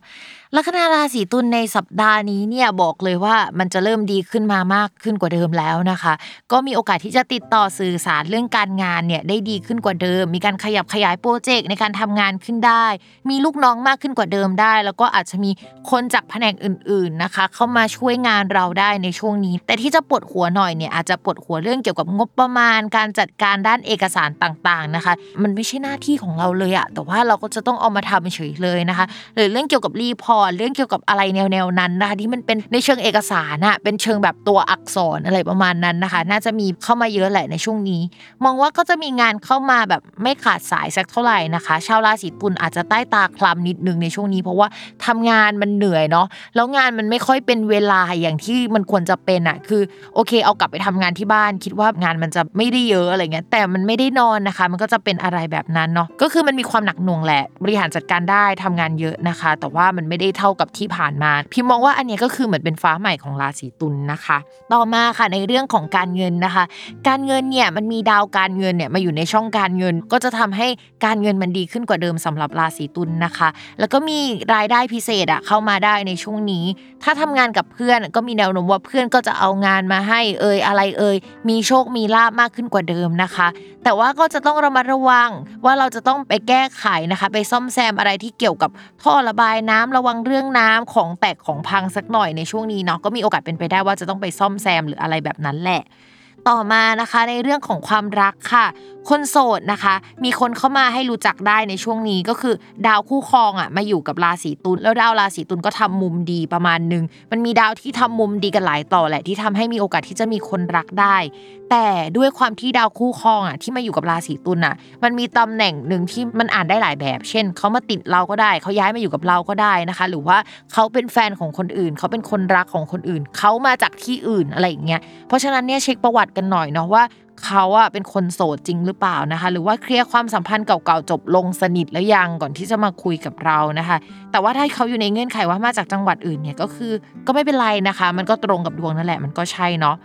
ลัคนาราศีตุลในสัปดาห์นี้เนี่ยบอกเลยว่ามันจะเริ่มดีขึ้นมามากขึ้นกว่าเดิมแล้วนะคะ ก็มีโอกาสที่จะติดต่อสื่อสารเรื่องการงานเนี่ยได้ดีขึ้นกว่าเดิม มีการขยับขยายโปรเจกต์ในการทำงานขึ้นได้ มีลูกน้องมากขึ้นกว่าเดิมได้ แล้วก็อาจจะมีคนจากแผนกอื่น ๆนะคะ เข้ามาช่วยงานเราได้ในช่วงนี้ แต่ที่จะปวดหัวหน่อยเนี่ยอาจจะปวดหัวเรื่องเกี่ยวกับงบประมาณ การจัดการด้านเอกสารต่างๆนะคะ มันไม่ใช่หน้าที่ของเราเลยอะแต่ว่าเราก็จะต้องเอามาทำเฉยเลยนะคะ หรือเรื่องเกี่ยวกับรีพอร์ตเรื่องเกี่ยวกับอะไรแนวๆนั้นนะคะที่มันเป็นในเชิงเอกสารอะเป็นเชิงแบบตัวอักษรอะไรประมาณนั้นนะคะ น่าจะมีเข้ามาเยอะแหละในช่วงนี้ มองว่าก็จะมีงานเข้ามาแบบไม่ขาดสายสักเท่าไหร่นะคะ ชาวราศีตุลอาจจะใต้ตาคลำนิดนึงในช่วงนี้ เพราะว่าทำงานมันเหนื่อยเนาะแล้วงานมันไม่ค่อยเป็นเวลาอย่างที่มันควรจะเป็นอะคือโอเค เอากลับไปทำงานที่บ้าน คิดว่างานมันจะไม่ได้เยอะอะไรเงี้ยแต่มันไม่ได้นอนนะคะ มันก็จะเป็นอะไรแบบนั้นเนาะก็คือมันมีความหนักหน่วงแหละ บริหารจัดการได้ทำงานเยอะนะคะ แต่ว่ามันไม่ได้เท่ากับที่ผ่านมาพี่มองว่าอันนี้ก็คือเหมือนเป็นฟ้าใหม่ของราศีตุลนะคะ ต่อมาค่ะในเรื่องของการเงินนะคะ การเงินเนี่ยมันมีดาวการเงินเนี่ยมาอยู่ในช่องการเงิน ก็จะทำให้การเงินมันดีขึ้นกว่าเดิมสำหรับราศีตุลนะคะ แล้วก็มีรายได้พิเศษอะเข้ามาได้ในช่วงนี้ ถ้าทำงานกับเพื่อนก็มีแนวโน้มว่าเพื่อนก็จะเอางานมาให้เอ่ยอะไรเอ่ยมีโชคมีลาบมากขึ้นกว่าเดิมนะคะ แต่ว่าก็จะต้องระมัดระวังว่าเราจะต้องไปแก้ไขนะคะ ไปซ่อมแซมอะไรที่เกี่ยวกับท่อระบายน้ำระวังเรื่องน้ำของแตกของพังสักหน่อยในช่วงนี้เนาะก็มีโอกาสเป็นไปได้ว่าจะต้องไปซ่อมแซมหรืออะไรแบบนั้นแหละ ต่อมานะคะในเรื่องของความรักค่ะคนโสดนะคะ มีคนเข้ามาให้รู้จักได้ในช่วงนี้ก็คือ ดาวคู่ครองอะมาอยู่กับราศีตุลแล้วดาวราศีตุลก็ทำมุมดีประมาณหนึ่งมันมีดาวที่ทำมุมดีกันหลายต่อแหละ ที่ทำให้มีโอกาสที่จะมีคนรักได้ แต่ด้วยความที่ดาวคู่ครองอะที่มาอยู่กับราศีตุลอะ มันมีตำแหน่งหนึ่งที่มันอ่านได้หลายแบบ เช่นเขามาติดเราก็ได้เขาย้ายมาอยู่กับเราก็ได้นะคะ หรือว่าเขาเป็นแฟนของคนอื่นเขาเป็นคนรักของคนอื่นเขามาจากที่อื่นอะไรอย่างเงี้ยเพราะฉะนั้นเนี่ยเช็คประวัติกันหน่อยเนาะว่า เขาอะเป็นคนโสดจริงหรือเปล่านะคะ หรือว่าเคลียร์ความสัมพันธ์เก่าๆจบลงสนิทแล้วยังก่อนที่จะมาคุยกับเรานะคะ แต่ว่าถ้าเขาอยู่ในเงื่อนไขว่ามาจากจังหวัดอื่นเนี่ยก็คือก็ไม่เป็นไรนะคะ มันก็ตรงกับดวงนั่นแหละมันก็ใช่เนาะ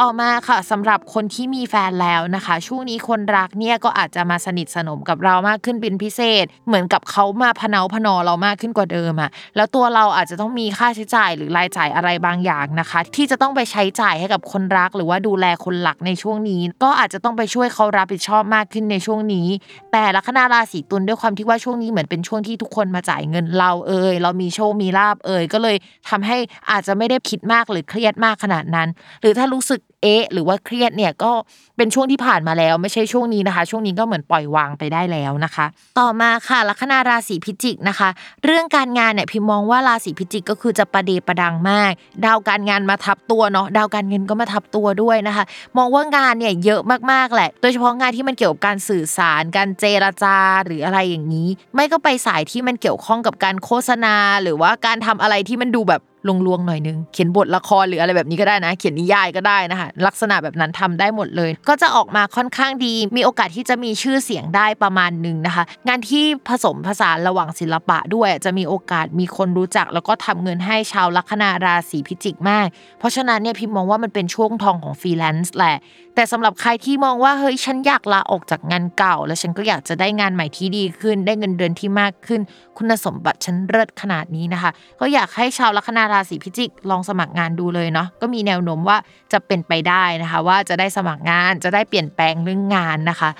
ต่อมาค่ะสำหรับคนที่มีแฟนแล้วนะคะ ช่วงนี้คนรักเนี่ยก็อาจจะมาสนิทสนมกับเรามากขึ้นเป็นพิเศษ เหมือนกับเขามาพเนาพนอเรามากขึ้นกว่าเดิมอะแล้วตัวเราอาจจะต้องมีค่าใช้จ่ายหรือรายจ่ายอะไรบางอย่างนะคะ ที่จะต้องไปใช้จ่ายให้กับคนรัก หรือว่าดูแลคนหลักในช่วงนี้ ก็อาจจะต้องไปช่วยเขารับผิดชอบมากขึ้นในช่วงนี้ แต่ลัคนาราศีตุลด้วยความที่ว่าช่วงนี้เหมือนเป็นช่วงที่ทุกคนมาจ่ายเงินเราเอ่ยเรามีโชคมีลาบเอ่ยก็เลยทำให้อาจจะไม่ได้คิดมากหรือเครียดมากขนาดนั้น หรือถ้ารู้สึกเอ๊ะหรือว่าเครียดเนี่ยก็เป็นช่วงที่ผ่านมาแล้ว ไม่ใช่ช่วงนี้นะคะ ช่วงนี้ก็เหมือนปล่อยวางไปได้แล้วนะคะ ต่อมาค่ะลัคนาราศีพิจิกนะคะ เรื่องการงานเนี่ยพิมมองว่าราศีพิจิกก็คือจะประเดประดังมาก ดาวการงานมาทับตัวเนาะดาวการเงินก็มาทับตัวด้วยนะคะ มองว่างานเนี่ยเยอะมากๆแหละ โดยเฉพาะงานที่มันเกี่ยวกับการสื่อสาร การเจรจาหรืออะไรอย่างนี้ ไม่ก็ไปสายที่มันเกี่ยวข้องกับการโฆษณา หรือว่าการทำอะไรที่มันดูแบบ ลวงๆหน่อยนึงเขียนบทละครหรืออะไรแบบนี้ก็ได้นะ เขียนนิยายก็ได้นะคะลักษณะแบบนั้นทำได้หมดเลย ก็จะออกมาค่อนข้างดี มีโอกาสที่จะมีชื่อเสียงได้ประมาณหนึ่งนะคะ งานที่ผสมผสานระหว่างศิลปะด้วย จะมีโอกาสมีคนรู้จัก แล้วก็ทำเงินให้ชาวลัคนาราศีพิจิกมาก เพราะฉะนั้นเนี่ยพิมมองว่ามันเป็นช่วงทองของฟรีแลนซ์แหละแต่สำหรับใครที่มองว่าเฮ้ยฉันอยากลาออกจากงานเก่า แล้วฉันก็อยากจะได้งานใหม่ที่ดีขึ้น ได้เงินเดือนที่มากขึ้น คุณสมบัติฉันเลิศขนาดนี้นะคะ ก็อยากให้ชาวลัคนาราศีพิจิกลองสมัครงานดูเลยเนาะก็มีแนวโน้มว่าจะเป็นไปได้นะคะว่าจะได้สมัครงานจะได้เปลี่ยนแปลงเรื่องงานนะคะ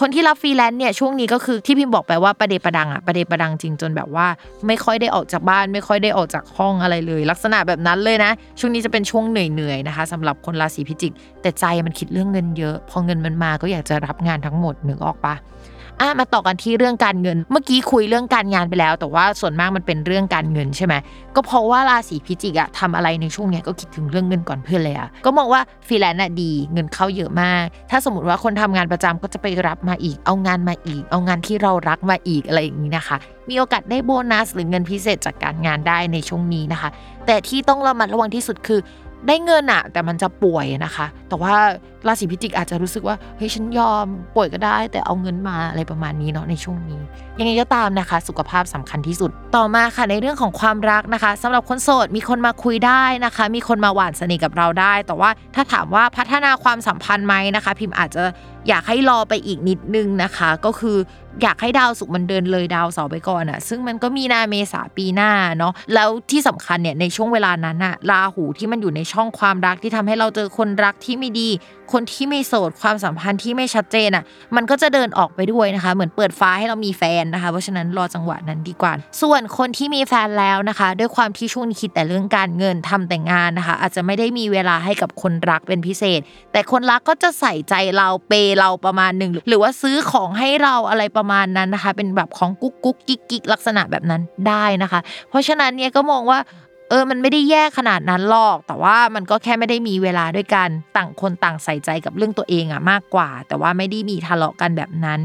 คนที่รับฟรีแลนซ์เนี่ยช่วงนี้ก็คือที่พิมพ์บอกไปว่าประเดประดังอะประเดประดังจริงจนแบบว่า ไม่ค่อยได้ออกจากบ้าน ไม่ค่อยได้ออกจากห้องอะไรเลย ลักษณะแบบนั้นเลยนะ ช่วงนี้จะเป็นช่วงเหนื่อยๆนะคะสำหรับคนราศีพิจิก แต่ใจมันคิดเรื่องเงินเยอะ พอเงินมันมาก็อยากจะรับงานทั้งหมดนึกออกปะ อะมาต่อกันที่เรื่องการเงิน เมื่อกี้คุยเรื่องการงานไปแล้ว แต่ว่าส่วนมากมันเป็นเรื่องการเงินใช่ไหมก็เพราะว่าราศีพิจิกอะทำอะไรในช่วงเนี้ยก็คิดถึงเรื่องเงินก่อนเพื่อนเลยอะก็มองว่าฟรีแลนซ์อะดีเงินเข้าเยอะมาก ถ้าสมมติว่าคนทำงานประจำก็จะไปรับมาอีก เอางานมาอีก เอางานที่เรารักมาอีกอะไรอย่างนี้นะคะ มีโอกาสได้โบนัสหรือเงินพิเศษจากการงานได้ในช่วงนี้นะคะ แต่ที่ต้องระมัดระวังที่สุดคือได้เงินอะแต่มันจะป่วยนะคะ แต่ว่าราศีพิจิกอาจจะรู้สึกว่าเฮ้ยฉันยอมป่วยก็ได้ แต่เอาเงินมาอะไรประมาณนี้เนาะในช่วงนี้ ยังไงก็ตามนะคะ สุขภาพสำคัญที่สุด ต่อมาค่ะในเรื่องของความรักนะคะสำหรับคนโสดมีคนมาคุยได้นะคะ มีคนมาหวานสนิทกับเราได้ แต่ว่าถ้าถามว่าพัฒนาความสัมพันธ์ไหมนะคะ พิมพ์อาจจะอยากให้รอไปอีกนิดนึงนะคะ ก็คืออยากให้ดาวสุกมันเดินเลยดาวเสาร์ไปก่อนอะ่ะ ซึ่งมันก็มีนาเมษาปีหน้าเนาะแล้วที่สำคัญเนี่ยในช่วงเวลานั้นอะราหูที่มันอยู่ในช่องความรักที่ทำให้เราเจอคนรักที่ไม่ดี คนที่ไม่โสดความสัมพันธ์ที่ไม่ชัดเจนอะ มันก็จะเดินออกไปด้วยนะคะ เหมือนเปิดฟ้าให้เรามีแฟนนะคะ เพราะฉะนั้นรอจังหวะนั้นดีกว่า ส่วนคนที่มีแฟนแล้วนะคะ ด้วยความที่ช่วงนี้คิดแต่เรื่องการเงินทำแต่งงานนะคะ อาจจะไม่ได้มีเวลาให้กับคนรักเป็นพิเศษ แต่คนรักก็จะใส่ใจเราเปเราประมาณหนึ่งหรือว่าซื้อของให้เราอะไรประมาณนั้นนะคะ เป็นแบบของกุ๊กกุ๊กกิ๊กกิ๊กลักษณะแบบนั้นได้นะคะ เพราะฉะนั้นเนี่ยก็มองว่า เออ มันไม่ได้แย่ขนาดนั้นหรอก แต่ว่ามันก็แค่ไม่ได้มีเวลาด้วยกันต่างคนต่างใส่ใจกับเรื่องตัวเองอะมากกว่า แต่ว่าไม่ได้มีทะเลาะกันแบบนั้น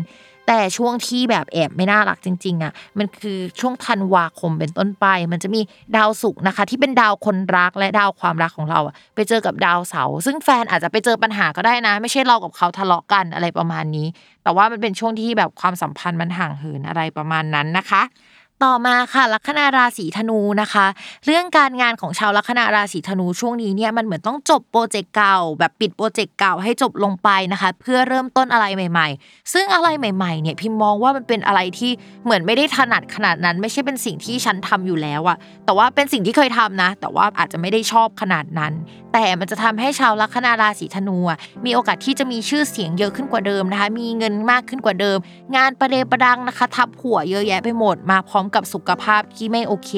แต่ช่วงที่แบบแอบไม่น่ารักจริง ๆอะมันคือช่วงธันวาคมเป็นต้นไป มันจะมีดาวศุกร์นะคะ ที่เป็นดาวคนรักและดาวความรักของเราอะไปเจอกับดาวเสาร์ซึ่งแฟนอาจจะไปเจอปัญหาก็ได้นะ ไม่ใช่เรากับเขาทะเลาะกันอะไรประมาณนี้ แต่ว่ามันเป็นช่วงที่แบบความสัมพันธ์มันห่างเหินอะไรประมาณนั้นนะคะ ต่อมาค่ะลัคนาราศีธนูนะคะ เรื่องการงานของชาวลัคนาราศีธนูช่วงนี้เนี่ยมันเหมือนต้องจบโปรเจกต์เก่า แบบปิดโปรเจกต์เก่าให้จบลงไปนะคะ เพื่อเริ่มต้นอะไรใหม่ ๆ ซึ่งอะไรใหม่ ๆ เนี่ยพิมมองว่ามันเป็นอะไรที่เหมือนไม่ได้ถนัดขนาดนั้น ไม่ใช่เป็นสิ่งที่ฉันทำอยู่แล้วอะแต่ว่าเป็นสิ่งที่เคยทำนะ แต่ว่าอาจจะไม่ได้ชอบขนาดนั้น แต่มันจะทำให้ชาวลัคนาราศีธนูมีโอกาสที่จะมีชื่อเสียงเยอะขึ้นกว่าเดิมนะคะ มีเงินมากขึ้นกว่าเดิม งานประเดประดังนะคะ ทับหัวเยอะแยะไปหมดมาพร้อมกับสุขภาพที่ไม่โอเค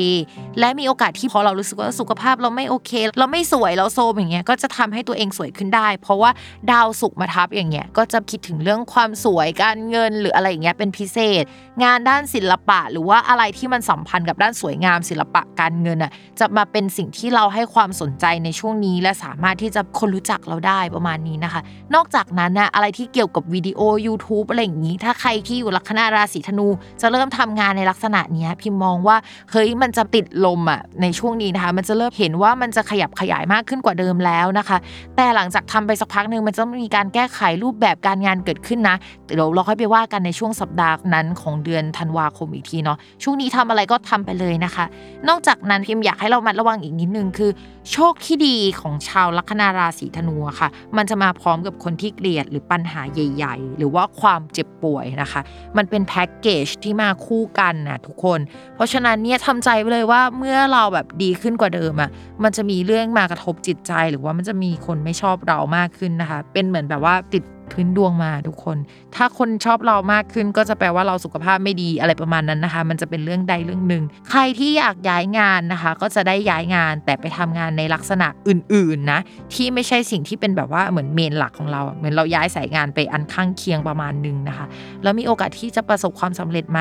และมีโอกาสที่พอเรารู้สึกว่าสุขภาพเราไม่โอเค เราไม่สวยเราโซมอย่างเงี้ยก็จะทำให้ตัวเองสวยขึ้นได้ เพราะว่าดาวสุกมาทับอย่างเงี้ยก็จะคิดถึงเรื่องความสวยการเงินหรืออะไรอย่างเงี้ยเป็นพิเศษ งานด้านศิลปะ หรือว่าอะไรที่มันสัมพันธ์กับด้านสวยงามศิลปะการเงินอะจะมาเป็นสิ่งที่เราให้ความสนใจในช่วงนี้และสามารถที่จะคนรู้จักเราได้ประมาณนี้นะคะ นอกจากนั้นนะอะไรที่เกี่ยวกับวิดีโอ YouTube อะไรอย่างนี้ ถ้าใครที่อยู่ลัคนาราศีธนูจะเริ่มทำงานในลักษณะเี้ยพิมมองว่าเฮ้ยมันจะติดลมอะในช่วงนี้นะคะ มันจะเริ่มเห็นว่ามันจะขยับขยายมากขึ้นกว่าเดิมแล้วนะคะ แต่หลังจากทำไปสักพักหนึ่งมันจะมีการแก้ไขรูปแบบการงานเกิดขึ้นนะเดี๋ยวเราค่อยไปว่ากันในช่วงสัปดาห์นั้นของเดือนธันวาคมอีกทีเนาะช่วงนี้ทำอะไรก็ทำไปเลยนะคะ นอกจากนั้นพิมอยากให้เรามัดระวังอีกนิดนึงคือ โชคที่ดีของชาวลัคนาราศีธนูอะค่ะ มันจะมาพร้อมกับคนที่เกลียดหรือปัญหาใหญ่ ๆ หรือว่าความเจ็บป่วยนะคะ มันเป็นแพ็กเกจที่มาคู่กันนะทุกคน เพราะฉะนั้นเนี่ยทำใจไปเลยว่าเมื่อเราแบบดีขึ้นกว่าเดิมอะมันจะมีเรื่องมากระทบจิตใจ หรือว่ามันจะมีคนไม่ชอบเรามากขึ้นนะคะ เป็นเหมือนแบบว่าติด พื้นดวงมาทุกคน ถ้าคนชอบเรามากขึ้นก็จะแปลว่าเราสุขภาพไม่ดีอะไรประมาณนั้นนะคะ มันจะเป็นเรื่องใดเรื่องหนึ่ง ใครที่อยากย้ายงานนะคะ ก็จะได้ย้ายงานแต่ไปทำงานในลักษณะอื่นๆนะที่ไม่ใช่สิ่งที่เป็นแบบว่าเหมือนเมนหลักของเรา เหมือนเราย้ายสายงานไปอันข้างเคียงประมาณหนึ่งนะคะ แล้วมีโอกาสที่จะประสบความสำเร็จไหม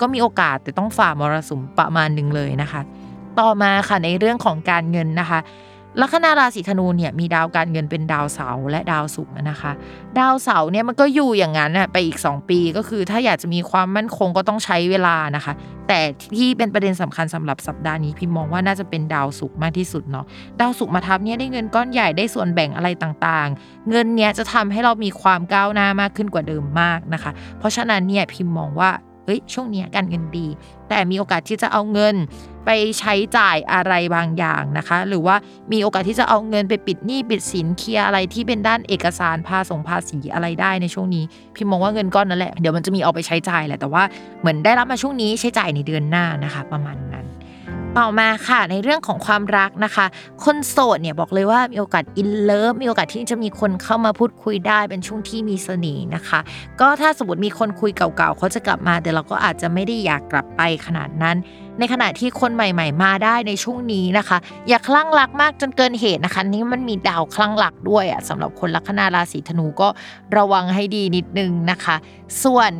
ก็มีโอกาสแต่ต้องฝ่ามรสุมประมาณหนึ่งเลยนะคะ ต่อมาค่ะในเรื่องของการเงินนะคะ ลัคนาราศีธนูเนี่ยมีดาวการเงินเป็นดาวเสาร์และดาวศุกร์นะคะ ดาวเสาร์เนี่ยมันก็อยู่อย่างนั้นน่ะไปอีก 2 ปีก็คือ ถ้าอยากจะมีความมั่นคงก็ต้องใช้เวลานะคะ แต่ที่เป็นประเด็นสำคัญสำหรับสัปดาห์นี้พิมมองว่าน่าจะเป็นดาวศุกร์มากที่สุดเนาะดาวศุกร์มาทับเนี่ยได้เงินก้อนใหญ่ได้ส่วนแบ่งอะไรต่างๆ เงินเนี้ยจะทำให้เรามีความก้าวหน้ามากขึ้นกว่าเดิมมากนะคะ เพราะฉะนั้นเนี่ยพิมมองว่า เฮ้ยช่วงนี้การเงินดี แต่มีโอกาสที่จะเอาเงินไปใช้จ่ายอะไรบางอย่างนะคะ หรือว่ามีโอกาสที่จะเอาเงินไปปิดหนี้ปิดสินเคลียอะไรที่เป็นด้านเอกสารภาษงภาษีอะไรได้ในช่วงนี้พิมมองว่าเงินก้อนนั่นแหละเดี๋ยวมันจะมีเอาไปใช้จ่ายแหละแต่ว่าเหมือนได้รับมาช่วงนี้ใช้จ่ายในเดือนหน้านะคะ ประมาณนั้น ต่อมาค่ะในเรื่องของความรักนะคะ คนโสดเนี่ยบอกเลยว่ามีโอกาสอินเลิฟมีโอกาสที่จะมีคนเข้ามาพูดคุยได้เป็นช่วงที่มีเสน่ห์นะคะ ก็ถ้าสมมติมีคนคุยเก่าๆเขาจะกลับมา แต่เราก็อาจจะไม่ได้อยากกลับไปขนาดนั้น ในขณะที่คนใหม่ๆ มาได้ในช่วงนี้นะคะ อย่าคลั่งรักมากจนเกินเหตุนะคะ นี่มันมีดาวคลั่งรักด้วยอะสำหรับคนลัคนาราศีธนูก็ระวังให้ดีนิดนึงนะคะส่วน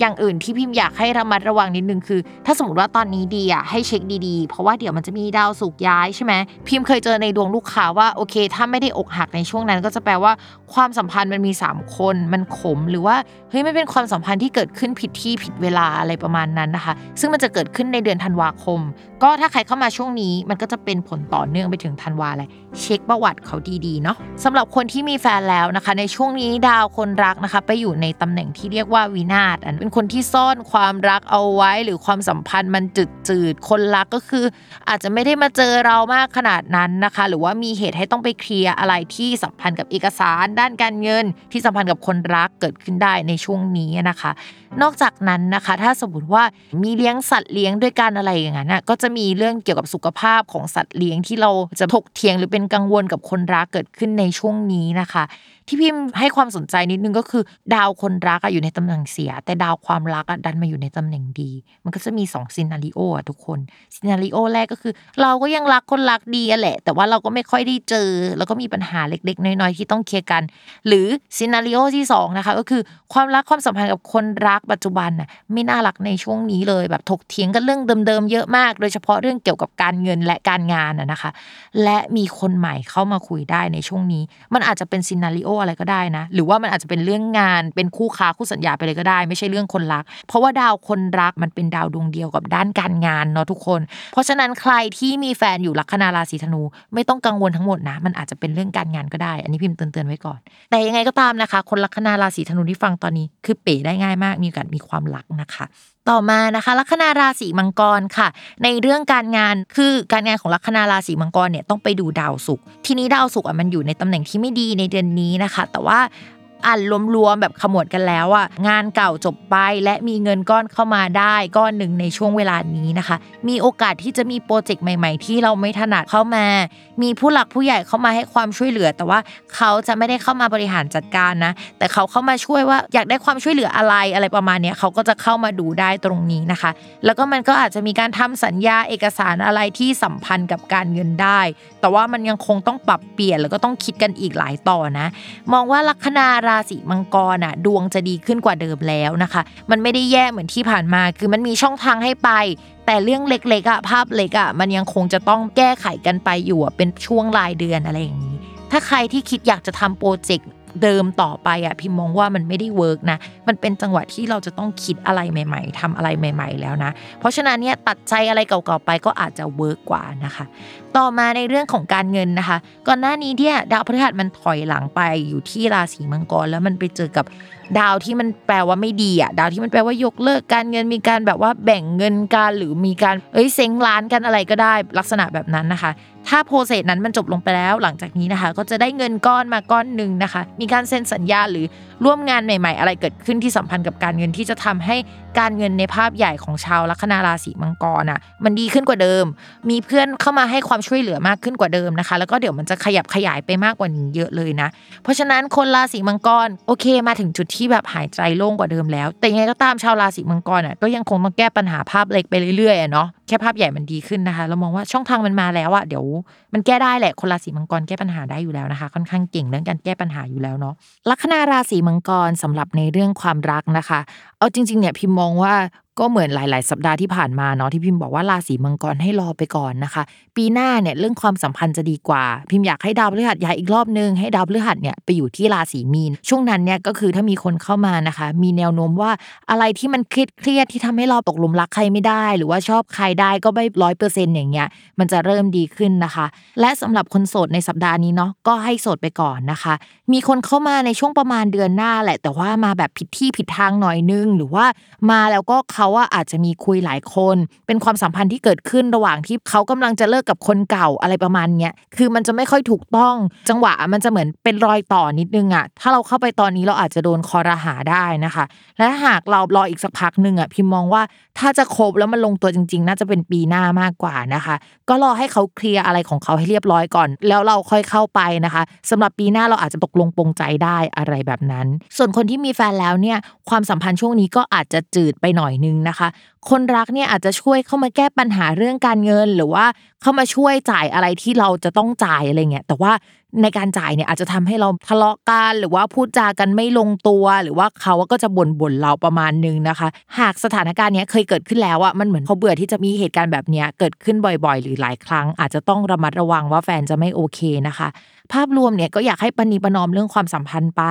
อย่างอื่นที่พิมพ์อยากให้ระมัดระวังนิดนึงคือ ถ้าสมมติว่าตอนนี้ดีอะให้เช็คดีๆ เพราะว่าเดี๋ยวมันจะมีดาวสุกย้ายใช่ไหมพิมพ์เคยเจอในดวงลูกค้าว่าโอเค ถ้าไม่ได้อกหักในช่วงนั้น ก็จะแปลว่าความสัมพันธ์มันมี 3 คนมันขมหรือว่าเฮ้ยไม่เป็นความสัมพันธ์ที่เกิดขึ้นผิดที่ผิดเวลาอะไรประมาณนั้นนะคะ ซึ่งมันจะเกิดขึ้นในเดือนธันวาคม ก็ถ้าใครเข้ามาช่วงนี้มันก็จะเป็นผลต่อเนื่องไปถึงธันวาแหละเช็คประวัติเขาดีๆเนาะสำหรับคนที่มีแฟนแล้วนะคะ ในช่วงนี้ดาวคนรักนะคะ ไปอยู่ในตำแหน่งที่เรียกว่าวินาศอันเป็นคนที่ซ่อนความรักเอาไว้ หรือความสัมพันธ์มันจืดจืดคนรักก็คือ อาจจะไม่ได้มาเจอเรามากขนาดนั้นนะคะ หรือว่ามีเหตุให้ต้องไปเคลียร์อะไรที่สัมพันธ์กับเอกสาร ด้านการเงิน ที่สัมพันธ์กับคนรักเกิดขึ้นได้ในช่วงนี้นะคะ นอกจากนั้นนะคะ ถ้าสมมติว่ามีเลี้ยงสัตว์เลี้ยงด้วยกันอะไรอย่างนั้นก็จะมีเรื่องเกี่ยวกับสุขภาพของสัตว์เลี้ยงที่เราจะถกเถียงหรือเป็นกังวลกับคนรักเกิดขึ้นในช่วงนี้นะคะ ที่พิมให้ความสนใจนิดนึงก็คือ ดาวคนรักอยู่ในตำแหน่งเสีย แต่ดาวความรักดันมาอยู่ในตำแหน่งดี มันก็จะมี2 scenario อะทุกคน scenario แรกก็คือ เราก็ยังรักคนรักดีแหละ แต่ว่าเราก็ไม่ค่อยได้เจอ แล้วก็มีปัญหาเล็กๆ น้อยๆที่ต้องเคลียร์กัน หรือ scenario ที่2นะคะก็คือความรักความสัมพันธ์กับคนรักปัจจุบันน่ะไม่น่ารักในช่วงนี้เลยแบบถกเถียงกันเรื่องเดิมๆเยอะมาก โดยเฉพาะเรื่องเกี่ยวกับการเงินและการงานนะคะ และมีคนใหม่เข้ามาคุยได้ในช่วงนี้ มันอาจจะเป็นซีนารีโออะไรก็ได้นะ หรือว่ามันอาจจะเป็นเรื่องงานเป็นคู่ค้าคู่สัญญาไปเลยก็ได้ ไม่ใช่เรื่องคนรัก เพราะว่าดาวคนรักมันเป็นดาวดวงเดียวกับด้านการงานเนาะทุกคน เพราะฉะนั้นใครที่มีแฟนอยู่ลัคนาราศีธนู ไม่ต้องกังวลทั้งหมดนะ มันอาจจะเป็นเรื่องการงานก็ได้ อันนี้พิมพ์เตือนๆไว้ก่อน แต่ยังไงก็ตามนะคะ คนลัคนาราศีธนูที่ฟังตอนนี้คือเป๋ได้ง่ายมาก มีโอกาสมีความรักนะคะ ต่อมานะคะลัคนาราศีมังกรค่ะ ในเรื่องการงานคือการงานของลัคนาราศีมังกรเนี่ยต้องไปดูดาวศุกร์ทีนี้ดาวศุกร์อะมันอยู่ในตำแหน่งที่ไม่ดีในเดือนนี้นะคะ แต่ว่า อ่านรวมๆแบบขมวดกันแล้วอะงานเก่าจบไปและมีเงินก้อนเข้ามาได้ก้อนหนึ่งในช่วงเวลานี้นะคะ มีโอกาสที่จะมีโปรเจกต์ใหม่ ๆ ที่เราไม่ถนัดเข้ามา มีผู้หลักผู้ใหญ่เข้ามาให้ความช่วยเหลือ แต่ว่าเขาจะไม่ได้เข้ามาบริหารจัดการนะ แต่เขาเข้ามาช่วยว่าอยากได้ความช่วยเหลืออะไรอะไรประมาณนี้เขาก็จะเข้ามาดูได้ตรงนี้นะคะ แล้วก็มันก็อาจจะมีการทำสัญญาเอกสารอะไรที่สัมพันธ์กับการเงินได้ แต่ว่ามันยังคงต้องปรับเปลี่ยนแล้วก็ต้องคิดกันอีกหลายต่อนะ มองว่าลัคนาราศีมังกรอะดวงจะดีขึ้นกว่าเดิมแล้วนะคะ มันไม่ได้แย่เหมือนที่ผ่านมา คือมันมีช่องทางให้ไป แต่เรื่องเล็กๆอะภาพเล็กอะมันยังคงจะต้องแก้ไขกันไปอยู่อะเป็นช่วงรายเดือนอะไรอย่างนี้ ถ้าใครที่คิดอยากจะทำโปรเจกต์ เดิมต่อไปอะพิมมองว่ามันไม่ได้ work นะ มันเป็นจังหวะที่เราจะต้องคิดอะไรใหม่ ๆทำอะไรใหม่ ๆ แล้วนะ เพราะฉะนั้นเนี่ยตัดใจอะไรเก่าๆไปก็อาจจะ work กว่านะคะ ต่อมาในเรื่องของการเงินนะคะ ก่อนหน้านี้เนี่ยดาวพฤหัสมันถอยหลังไปอยู่ที่ราศีมังกรแล้วมันไปเจอกับดาวที่มันแปลว่าไม่ดีอะดาวที่มันแปลว่ายกเลิกการเงินมีการแบบว่าแบ่งเงินกันหรือมีการเอ้ยเซ้งร้านกันอะไรก็ได้ลักษณะแบบนั้นนะคะ ถ้าโปรเซสนั้นมันจบลงไปแล้ว หลังจากนี้นะคะ ก็จะได้เงินก้อนมาก้อนหนึ่งนะคะ มีการเซ็นสัญญาหรือร่วมงานใหม่ ๆ อะไรเกิดขึ้นที่สัมพันธ์กับการเงินที่จะทำให้การเงินในภาพใหญ่ของชาวลัคนาราศีมังกรอะมันดีขึ้นกว่าเดิม มีเพื่อนเข้ามาให้ความช่วยเหลือมากขึ้นกว่าเดิมนะคะ แล้วก็เดี๋ยวมันจะขยับขยายไปมากกว่านี้เยอะเลยนะ เพราะฉะนั้นคนราศีมังกรโอเคมาถึงจุดที่แบบหายใจโล่งกว่าเดิมแล้ว แต่ยังไงก็ตามชาวราศีมังกรอะก็ยังคงต้องแก้ปัญหาภาพเล็กไปเรื่อยๆเนาะ แค่ภาพใหญ่มันดีขึ้นนะคะ เรามองว่าช่องทางมันมาแล้วอะเดี๋ยวมันแก้ได้แหละคนราศีมังกรแก้ปัญหาได้อยู่แล้วนะคะ ค่อนข้างเก่งเรื่องการแก้ปัญหาอยู่แล้วเนาะลัคนาราศีมังกรสำหรับในเรื่องความรักนะคะ เอาจริงๆเนี่ยพิมมองว่า ก็เหมือนหลาย ๆ สัปดาห์ที่ผ่านมาเนาะที่พิมบอกว่าราศีมังกรให้รอไปก่อนนะคะ ปีหน้าเนี่ยเรื่องความสัมพันธ์จะดีกว่า พิมอยากให้ดาวพฤหัสย้ายอีกรอบนึงให้ดาวพฤหัสเนี่ยไปอยู่ที่ราศีมีน ช่วงนั้นเนี่ยก็คือถ้ามีคนเข้ามานะคะ มีแนวโน้มว่าอะไรที่มันเครียดเครียดที่ทำให้เราตกหลุมรักใครไม่ได้ หรือว่าชอบใครได้ก็ไม่ร้อยเปอร์เซ็นต์อย่างเงี้ยมันจะเริ่มดีขึ้นนะคะ และสำหรับคนโสดในสัปดาห์นี้เนาะก็ให้โสดไปก่อนนะคะ มีคนเข้ามาในช่วงประมาณเดือนหน้าแหละ แต่ว่ามาแบบผิดที่ผิดทางหน่อยนึง หรือว่ามาแล้วก็เขาอะอาจจะมีคุยหลายคน เป็นความสัมพันธ์ที่เกิดขึ้นระหว่างที่เขากำลังจะเลิกกับคนเก่าอะไรประมาณเนี้ยคือมันจะไม่ค่อยถูกต้อง จังหวะมันจะเหมือนเป็นรอยต่อนิดนึงอะถ้าเราเข้าไปตอนนี้เราอาจจะโดนคอรหาได้นะคะ และหากเรารออีกสักพักหนึ่งอะพิมมองว่าถ้าจะคบแล้วมันลงตัวจริง ๆ น่าจะเป็นปีหน้ามากกว่านะคะ ก็รอให้เขาเคลียร์อะไรของเขาให้เรียบร้อยก่อน แล้วเราค่อยเข้าไปนะคะสำหรับปีหน้าเราอาจจะตกลงปรงใจได้อะไรแบบนั้น ส่วนคนที่มีแฟนแล้วเนี่ยความสัมพันธ์ช่วงนี้ก็อาจจะจืดไปหน่อยนึงนะคะ คนรักเนี่ยอาจจะช่วยเข้ามาแก้ปัญหาเรื่องการเงิน หรือว่าเข้ามาช่วยจ่ายอะไรที่เราจะต้องจ่ายอะไรเงี้ยแต่ว่า ในการจ่ายเนี่ยอาจจะทำให้เราทะเลาะกันหรือว่าพูดจากันไม่ลงตัว หรือว่าเขาก็จะบ่นบ่นเราประมาณนึงนะคะ หากสถานการณ์นี้เคยเกิดขึ้นแล้วอะมันเหมือนเขาเบื่อที่จะมีเหตุการณ์แบบนี้เกิดขึ้นบ่อยๆ หรือหลายครั้ง อาจจะต้องระมัดระวังว่าแฟนจะไม่โอเคนะคะ ภาพรวมเนี่ยก็อยากให้ปณีประนอมเรื่องความสัมพันธ์ไป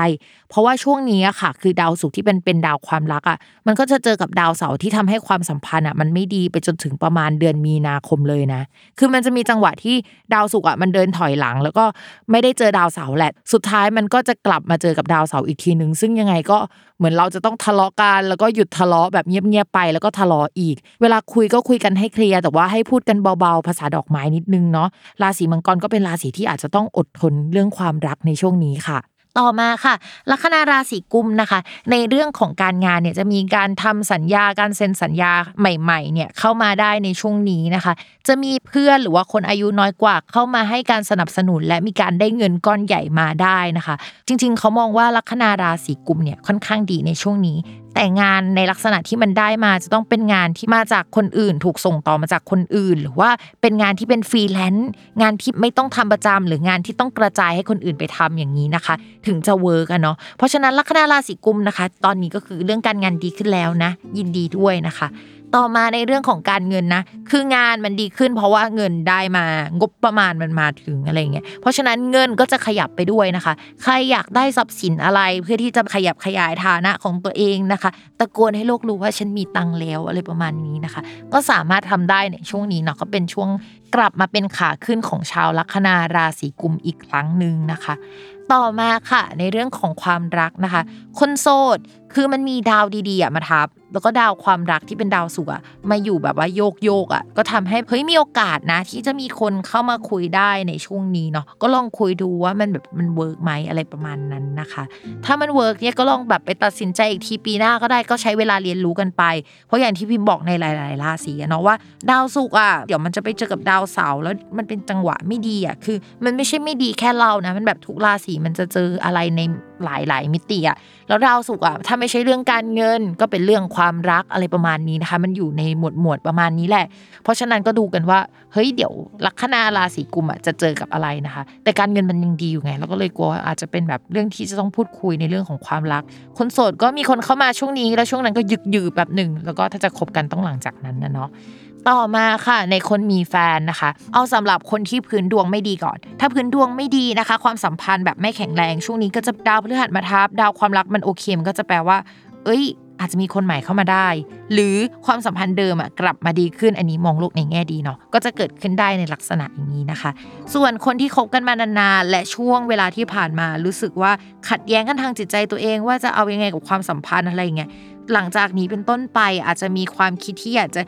เพราะว่าช่วงนี้ค่ะ คือดาวศุกร์ที่เป็นเป็นดาวความรักอะมันก็จะเจอกับดาวเสาร์ที่ทำให้ความสัมพันธ์อะมันไม่ดีไปจนถึงประมาณเดือนมีนาคมเลยนะ คือมันจะมีจังหวะที่ดาวศุกร์อะมันเดินถอยหลัง แล้วก็ไม่ได้เจอดาวเสาร์แหละ สุดท้ายมันก็จะกลับมาเจอกับดาวเสาร์อีกทีนึง ซึ่งยังไงก็เหมือนเราจะต้องทะเลาะกันแล้วก็หยุดทะเลาะแบบเงียบๆไป แล้วก็ทะเลาะอีก เวลาคุยก็คุยกันให้เคลียร์แต่ว่าให้พูดกันเบาๆ ภาษาดอกไม้นิดนึงเนาะราศีมังกรก็เป็นราศีที่อาจจะต้องอดทนเรื่องความรักในช่วงนี้ค่ะ ต่อมาค่ะ ลัคนาราศีกุมนะคะ ในเรื่องของการงานเนี่ยจะมีการทำสัญญาการเซ็นสัญญาใหม่ๆเนี่ยเข้ามาได้ในช่วงนี้นะคะ จะมีเพื่อนหรือว่าคนอายุน้อยกว่าเข้ามาให้การสนับสนุน และมีการได้เงินก้อนใหญ่มาได้นะคะ จริง ๆ เขามองว่าลัคนาราศีกุมภ์เนี่ยค่อนข้างดีในช่วงนี้ แต่งานในลักษณะที่มันได้มาจะต้องเป็นงานที่มาจากคนอื่น ถูกส่งต่อมาจากคนอื่น หรือว่าเป็นงานที่เป็นฟรีแลนซ์งานที่ไม่ต้องทำประจำหรืองานที่ต้องกระจายให้คนอื่นไปทำอย่างนี้นะคะ ถึงจะ work อะเนาะเพราะฉะนั้นลัคนาราศีกุมภ์นะคะ ตอนนี้ก็คือเรื่องการงานดีขึ้นแล้วนะ ยินดีด้วยนะคะ ต่อมาในเรื่องของการเงินนะ คืองานมันดีขึ้น เพราะว่าเงินได้มางบประมาณมันมาถึงอะไรเงี้ย เพราะฉะนั้นเงินก็จะขยับไปด้วยนะคะ ใครอยากได้ทรัพย์สินอะไรเพื่อที่จะขยับขยายฐานะของตัวเองนะคะ ตะโกนให้โลกรู้ว่าฉันมีตังแล้วอะไรประมาณนี้นะคะ ก็สามารถทำได้ในช่วงนี้เนาะก็เป็นช่วงกลับมาเป็นขาขึ้นของชาวลัคนาราศีกุมอีกครั้งหนึ่งนะคะ ต่อมาค่ะในเรื่องของความรักนะคะ คนโสด คือมันมีดาวดีๆมาทับ แล้วก็ดาวความรักที่เป็นดาวสุกอะมาอยู่แบบว่าโยกโยกอะก็ทำให้เฮ้ยมีโอกาสนะ ที่จะมีคนเข้ามาคุยได้ในช่วงนี้เนาะก็ลองคุยดูว่ามันแบบมัน work ไหมอะไรประมาณนั้นนะคะ ถ้ามัน work เนี่ยก็ลองแบบไปตัดสินใจอีกทีปีหน้าก็ได้ก็ใช้เวลาเรียนรู้กันไป เพราะอย่างที่พิมบอกในหลาย ๆ ราศีเนาะว่า ดาวศุกร์อะเดี๋ยวมันจะไปเจอกับดาวเสาร์แล้วมันเป็นจังหวะไม่ดีอะคือ มันไม่ใช่ไม่ดีแค่เรานะมันแบบทุกราศีมันจะเจออะไรใน หลายๆมิติอะแล้วดาวสุกอะถ้าไม่ใช่เรื่องการเงิน ก็เป็นเรื่องความรักอะไรประมาณนี้นะคะ มันอยู่ในหมวดหมวดประมาณนี้แหละ เพราะฉะนั้นก็ดูกันว่าเฮ้ยเดี๋ยวลัคนาราศีกุมอะจะเจอกับอะไรนะคะ แต่การเงินมันยังดีอยู่ไงเราก็เลยกลัวอาจจะเป็นแบบเรื่องที่จะต้องพูดคุยในเรื่องของความรัก คนโสดก็มีคนเข้ามาช่วงนี้ แล้วช่วงนั้นก็ยึกยือแบบหนึ่งแล้วก็ถ้าจะคบกันต้องหลังจากนั้นนะเนาะ ต่อมาค่ะ ในคนมีแฟนนะคะ เอาสำหรับคนที่พื้นดวงไม่ดีก่อน ถ้าพื้นดวงไม่ดีนะคะ ความสัมพันธ์แบบไม่แข็งแรง ช่วงนี้ก็จะดาวพฤหัสมาทับดาวความรักมันโอเคมันก็จะแปลว่า เอ้ย อาจจะมีคนใหม่เข้ามาได้ หรือความสัมพันธ์เดิมอะกลับมาดีขึ้นอันนี้มองโลกในแง่ดีเนาะก็จะเกิดขึ้นได้ในลักษณะอย่างนี้นะคะ ส่วนคนที่คบกันมานานๆและช่วงเวลาที่ผ่านมารู้สึกว่าขัดแย้งกันทางจิตใจตัวเองว่าจะเอายังไงกับความสัมพันธ์อะไรเงี้ยหลังจากนี้เป็นต้นไปอาจจะมีความคิดที่อยากจะ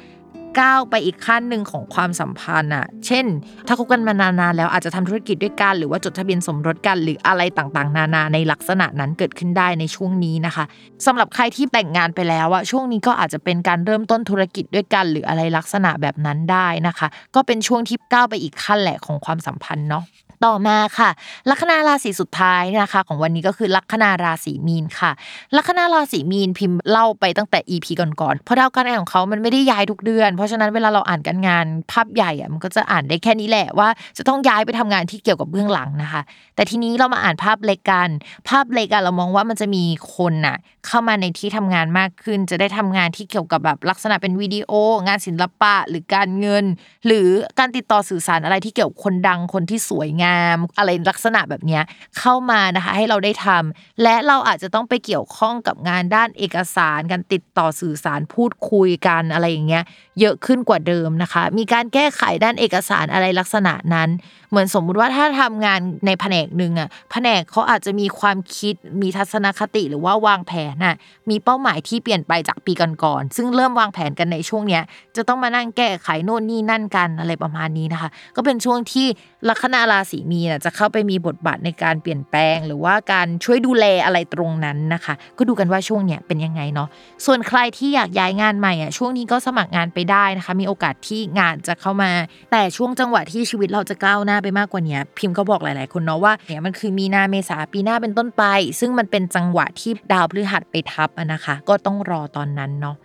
ก้าวไปอีกขั้นหนึ่งของความสัมพันธ์อะเช่น ถ้าคบกันมานานๆแล้วอาจจะทำธุรกิจด้วยกันหรือว่าจดทะเบียนสมรสกัน หรืออะไรต่างๆ นานาในลักษณะนั้นเกิดขึ้นได้ในช่วงนี้นะคะสำหรับใครที่แต่งงานไปแล้วอะช่วงนี้ก็อาจจะเป็นการเริ่มต้นธุรกิจด้วยกัน หรืออะไรลักษณะแบบนั้นได้นะคะ ก็เป็นช่วงที่ก้าวไปอีกขั้นแหละของความสัมพันธ์เนาะ ต่อมาค่ะ ลัคนาราศีสุดท้ายนะคะ ของวันนี้ก็คือลัคนาราศีมีนค่ะ ลัคนาราศีมีนพิมพ์เล่าไปตั้งแต่ EP ก่อนๆเพราะดาวการงานของเขามันไม่ได้ย้ายทุกเดือน เพราะฉะนั้นเวลาเราอ่านการงานภาพใหญ่อะมันก็จะอ่านได้แค่นี้แหละว่า จะต้องย้ายไปทำงานที่เกี่ยวกับเบื้องหลังนะคะ แต่ทีนี้เรามาอ่านภาพเล็กกัน ภาพเล็กอะเรามองว่ามันจะมีคนน่ะเข้ามาในที่ทำงานมากขึ้น จะได้ทำงานที่เกี่ยวกับแบบลักษณะเป็นวิดีโอ งานศิลปะหรือการเงิน หรือการติดต่อสื่อสารอะไรที่เกี่ยวกับคนดังคนที่สวยงาม อะไรลักษณะแบบนี้เข้ามานะคะให้เราได้ทำและเราอาจจะต้องไปเกี่ยวข้องกับงานด้านเอกสารการติดต่อสื่อสารพูดคุยกันอะไรอย่างเงี้ยเยอะขึ้นกว่าเดิมนะคะ มีการแก้ไขด้านเอกสารอะไรลักษณะนั้น เหมือนสมมุติว่าถ้าทำงานในแผนกหนึ่งอะแผนกเขาอาจจะมีความคิดมีทัศนคติหรือว่าวางแผนน่ะมีเป้าหมายที่เปลี่ยนไปจากปีก่อนๆซึ่งเริ่มวางแผนกันในช่วงเนี้ยจะต้องมานั่งแก้ไขโน่นนี่นั่นกันอะไรประมาณนี้นะคะ ก็เป็นช่วงที่ลัคนาราศีมีน่ะจะเข้าไปมีบทบาทในการเปลี่ยนแปลง หรือว่าการช่วยดูแลอะไรตรงนั้นนะคะ ก็ดูกันว่าช่วงเนี้ยเป็นยังไงเนาะส่วนใครที่อยากย้ายงานใหม่อะช่วงนี้ก็สมัครงานไปได้นะคะ มีโอกาสที่งานจะเข้ามา แต่ช่วงจังหวะที่ชีวิตเราจะก้าวหน้าไปมากกว่านี้พิมพ์ก็บอกหลาย ๆ คนเนาะว่าเนี่ยมันคือมีนาเมษาปีหน้าเป็นต้นไป ซึ่งมันเป็นจังหวะที่ดาวพฤหัสไปทับนะคะ ก็ต้องรอตอนนั้นเนาะ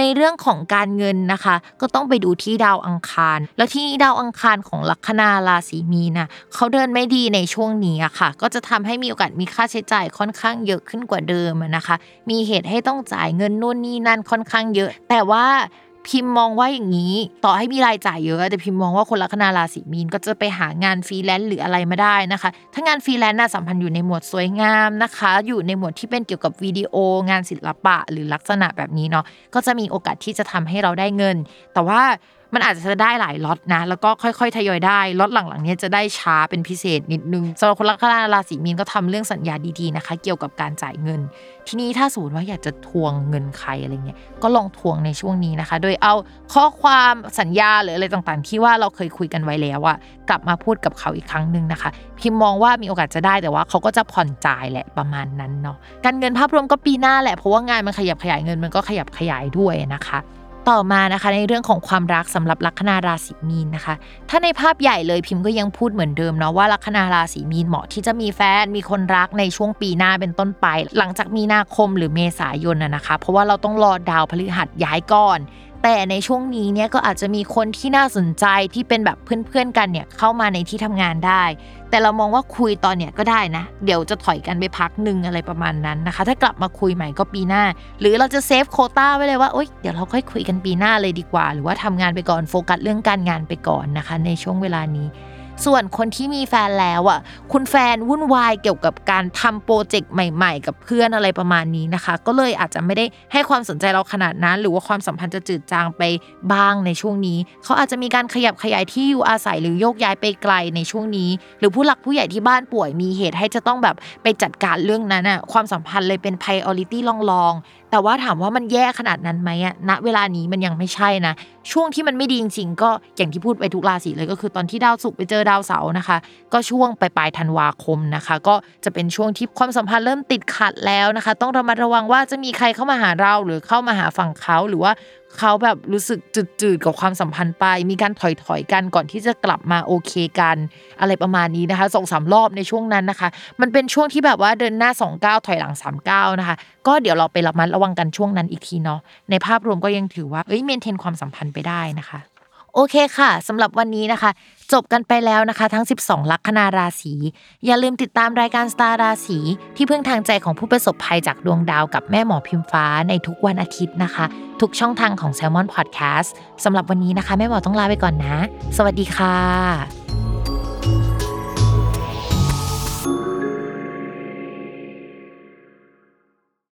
ในเรื่องของการเงินนะคะ ก็ต้องไปดูที่ดาวอังคาร แล้วที่ดาวอังคารของลัคนาราศีมีนะเขาเดินไม่ดีในช่วงนี้อะค่ะ ก็จะทำให้มีโอกาสมีค่าใช้จ่ายค่อนข้างเยอะขึ้นกว่าเดิมนะคะ มีเหตุให้ต้องจ่ายเงินนู่นนี่นั่นค่อนข้างเยอะ แต่ว่า พิมพ์มองว่าอย่างนี้ ต่อให้มีรายจ่ายเยอะ แต่พิมพ์มองว่าคนลัคนาราศีมีนก็จะไปหางานฟรีแลนซ์หรืออะไรมาได้นะคะ ถ้างานฟรีแลนซ์น่ะสัมพันธ์อยู่ในหมวดสวยงามนะคะ อยู่ในหมวดที่เป็นเกี่ยวกับวิดีโอ งานศิลปะ หรือลักษณะแบบนี้เนาะก็จะมีโอกาสที่จะทำให้เราได้เงิน แต่ว่า มันอาจจะได้หลายล็อตนะ แล้วก็ค่อยๆทยอยได้ล็อตหลังๆนี้จะได้ช้าเป็นพิเศษนิดนึงสำหรับคนลัคนาราศีมีนก็ทำเรื่องสัญญาดีๆนะคะ เกี่ยวกับการจ่ายเงิน ทีนี้ถ้าสมมติว่าอยากจะทวงเงินใครอะไรเงี้ยก็ลองทวงในช่วงนี้นะคะ โดยเอาข้อความสัญญาหรืออะไรต่างๆ ที่ว่าเราเคยคุยกันไว้แล้วอะกลับมาพูดกับเขาอีกครั้งหนึ่งนะคะ พิมมองว่ามีโอกาสจะได้แต่ว่าเขาก็จะผ่อนจ่ายแหละประมาณนั้นเนาะการเงินภาพรวมก็ปีหน้าแหละเพราะว่างานมันขยับขยายเงินมันก็ขยับขยายด้วยนะคะ ต่อมานะคะในเรื่องของความรักสำหรับลัคนาราศีมีนนะคะ ถ้าในภาพใหญ่เลยพิมพ์ก็ยังพูดเหมือนเดิมเนาะว่าลัคนาราศีมีนเหมาะที่จะมีแฟนมีคนรักในช่วงปีหน้าเป็นต้นไป หลังจากมีนาคมหรือเมษายนนะนะคะ เพราะว่าเราต้องรอดาวพฤหัสย้ายก่อน แต่ในช่วงนี้เนี่ยก็อาจจะมีคนที่น่าสนใจที่เป็นแบบเพื่อนๆกันเนี่ยเข้ามาในที่ทำงานได้ แต่เรามองว่าคุยตอนเนี้ยก็ได้นะ เดี๋ยวจะถอยกันไปพักหนึ่งอะไรประมาณนั้นนะคะ ถ้ากลับมาคุยใหม่ก็ปีหน้า หรือเราจะเซฟโคต้าไว้เลยว่าโอ๊ยเดี๋ยวเราค่อยคุยกันปีหน้าเลยดีกว่า หรือว่าทำงานไปก่อนโฟกัสเรื่องการงานไปก่อนนะคะ ในช่วงเวลานี้ ส่วนคนที่มีแฟนแล้วอะคุณแฟนวุ่นวายเกี่ยวกับการทำโปรเจกต์ใหม่ ๆ กับเพื่อนอะไรประมาณนี้นะคะ ก็เลยอาจจะไม่ได้ให้ความสนใจเราขนาดนั้น หรือว่าความสัมพันธ์จะจืดจางไปบ้างในช่วงนี้ เขาอาจจะมีการขยับขยายที่อยู่อาศัยหรือโยกย้ายไปไกลในช่วงนี้ หรือผู้หลักผู้ใหญ่ที่บ้านป่วยมีเหตุให้จะต้องแบบไปจัดการเรื่องนั้นอะความสัมพันธ์เลยเป็น priority ลองๆแต่ว่าถามว่ามันแย่ขนาดนั้นไหมอะณเวลานี้มันยังไม่ใช่นะ ช่วงที่มันไม่ดีจริงๆก็อย่างที่พูดไปทุกราศีเลยก็คือตอนที่ดาวศุกร์ไปเจอดาวเสาร์นะคะ ก็ช่วงปลายปลายๆธันวาคมนะคะ ก็จะเป็นช่วงที่ความสัมพันธ์เริ่มติดขัดแล้วนะคะ ต้องระมัดระวังว่าจะมีใครเข้ามาหาเราหรือเข้ามาหาฝั่งเขาหรือว่าเขาแบบรู้สึกจืดๆกับความสัมพันธ์ไป มีการถอยๆกันก่อนที่จะกลับมาโอเคกันอะไรประมาณนี้นะคะสองสามรอบในช่วงนั้นนะคะ มันเป็นช่วงที่แบบว่าเดินหน้า2ก้าถอยหลัง3ก้านะคะ ก็เดี๋ยวเราไประมัดระวังกันช่วงนั้นอีกทีเนาะในภาพรวมก็ยังถือว่าเอ้ยเมนเทนความสัมพันธ์ไปได้นะคะ โอเคค่ะสำหรับวันนี้นะคะ จบกันไปแล้วนะคะ ทั้ง 12 ลัคนาราศีอย่าลืมติดตามรายการสตาร์ราศีที่พึ่งทางใจของผู้ประสบภัยจากดวงดาวกับแม่หมอพิมฟ้าในทุกวันอาทิตย์นะคะ ทุกช่องทางของ Salmon Podcast สำหรับวันนี้นะคะ แม่หมอต้องลาไปก่อนนะ สวัสดีค่ะ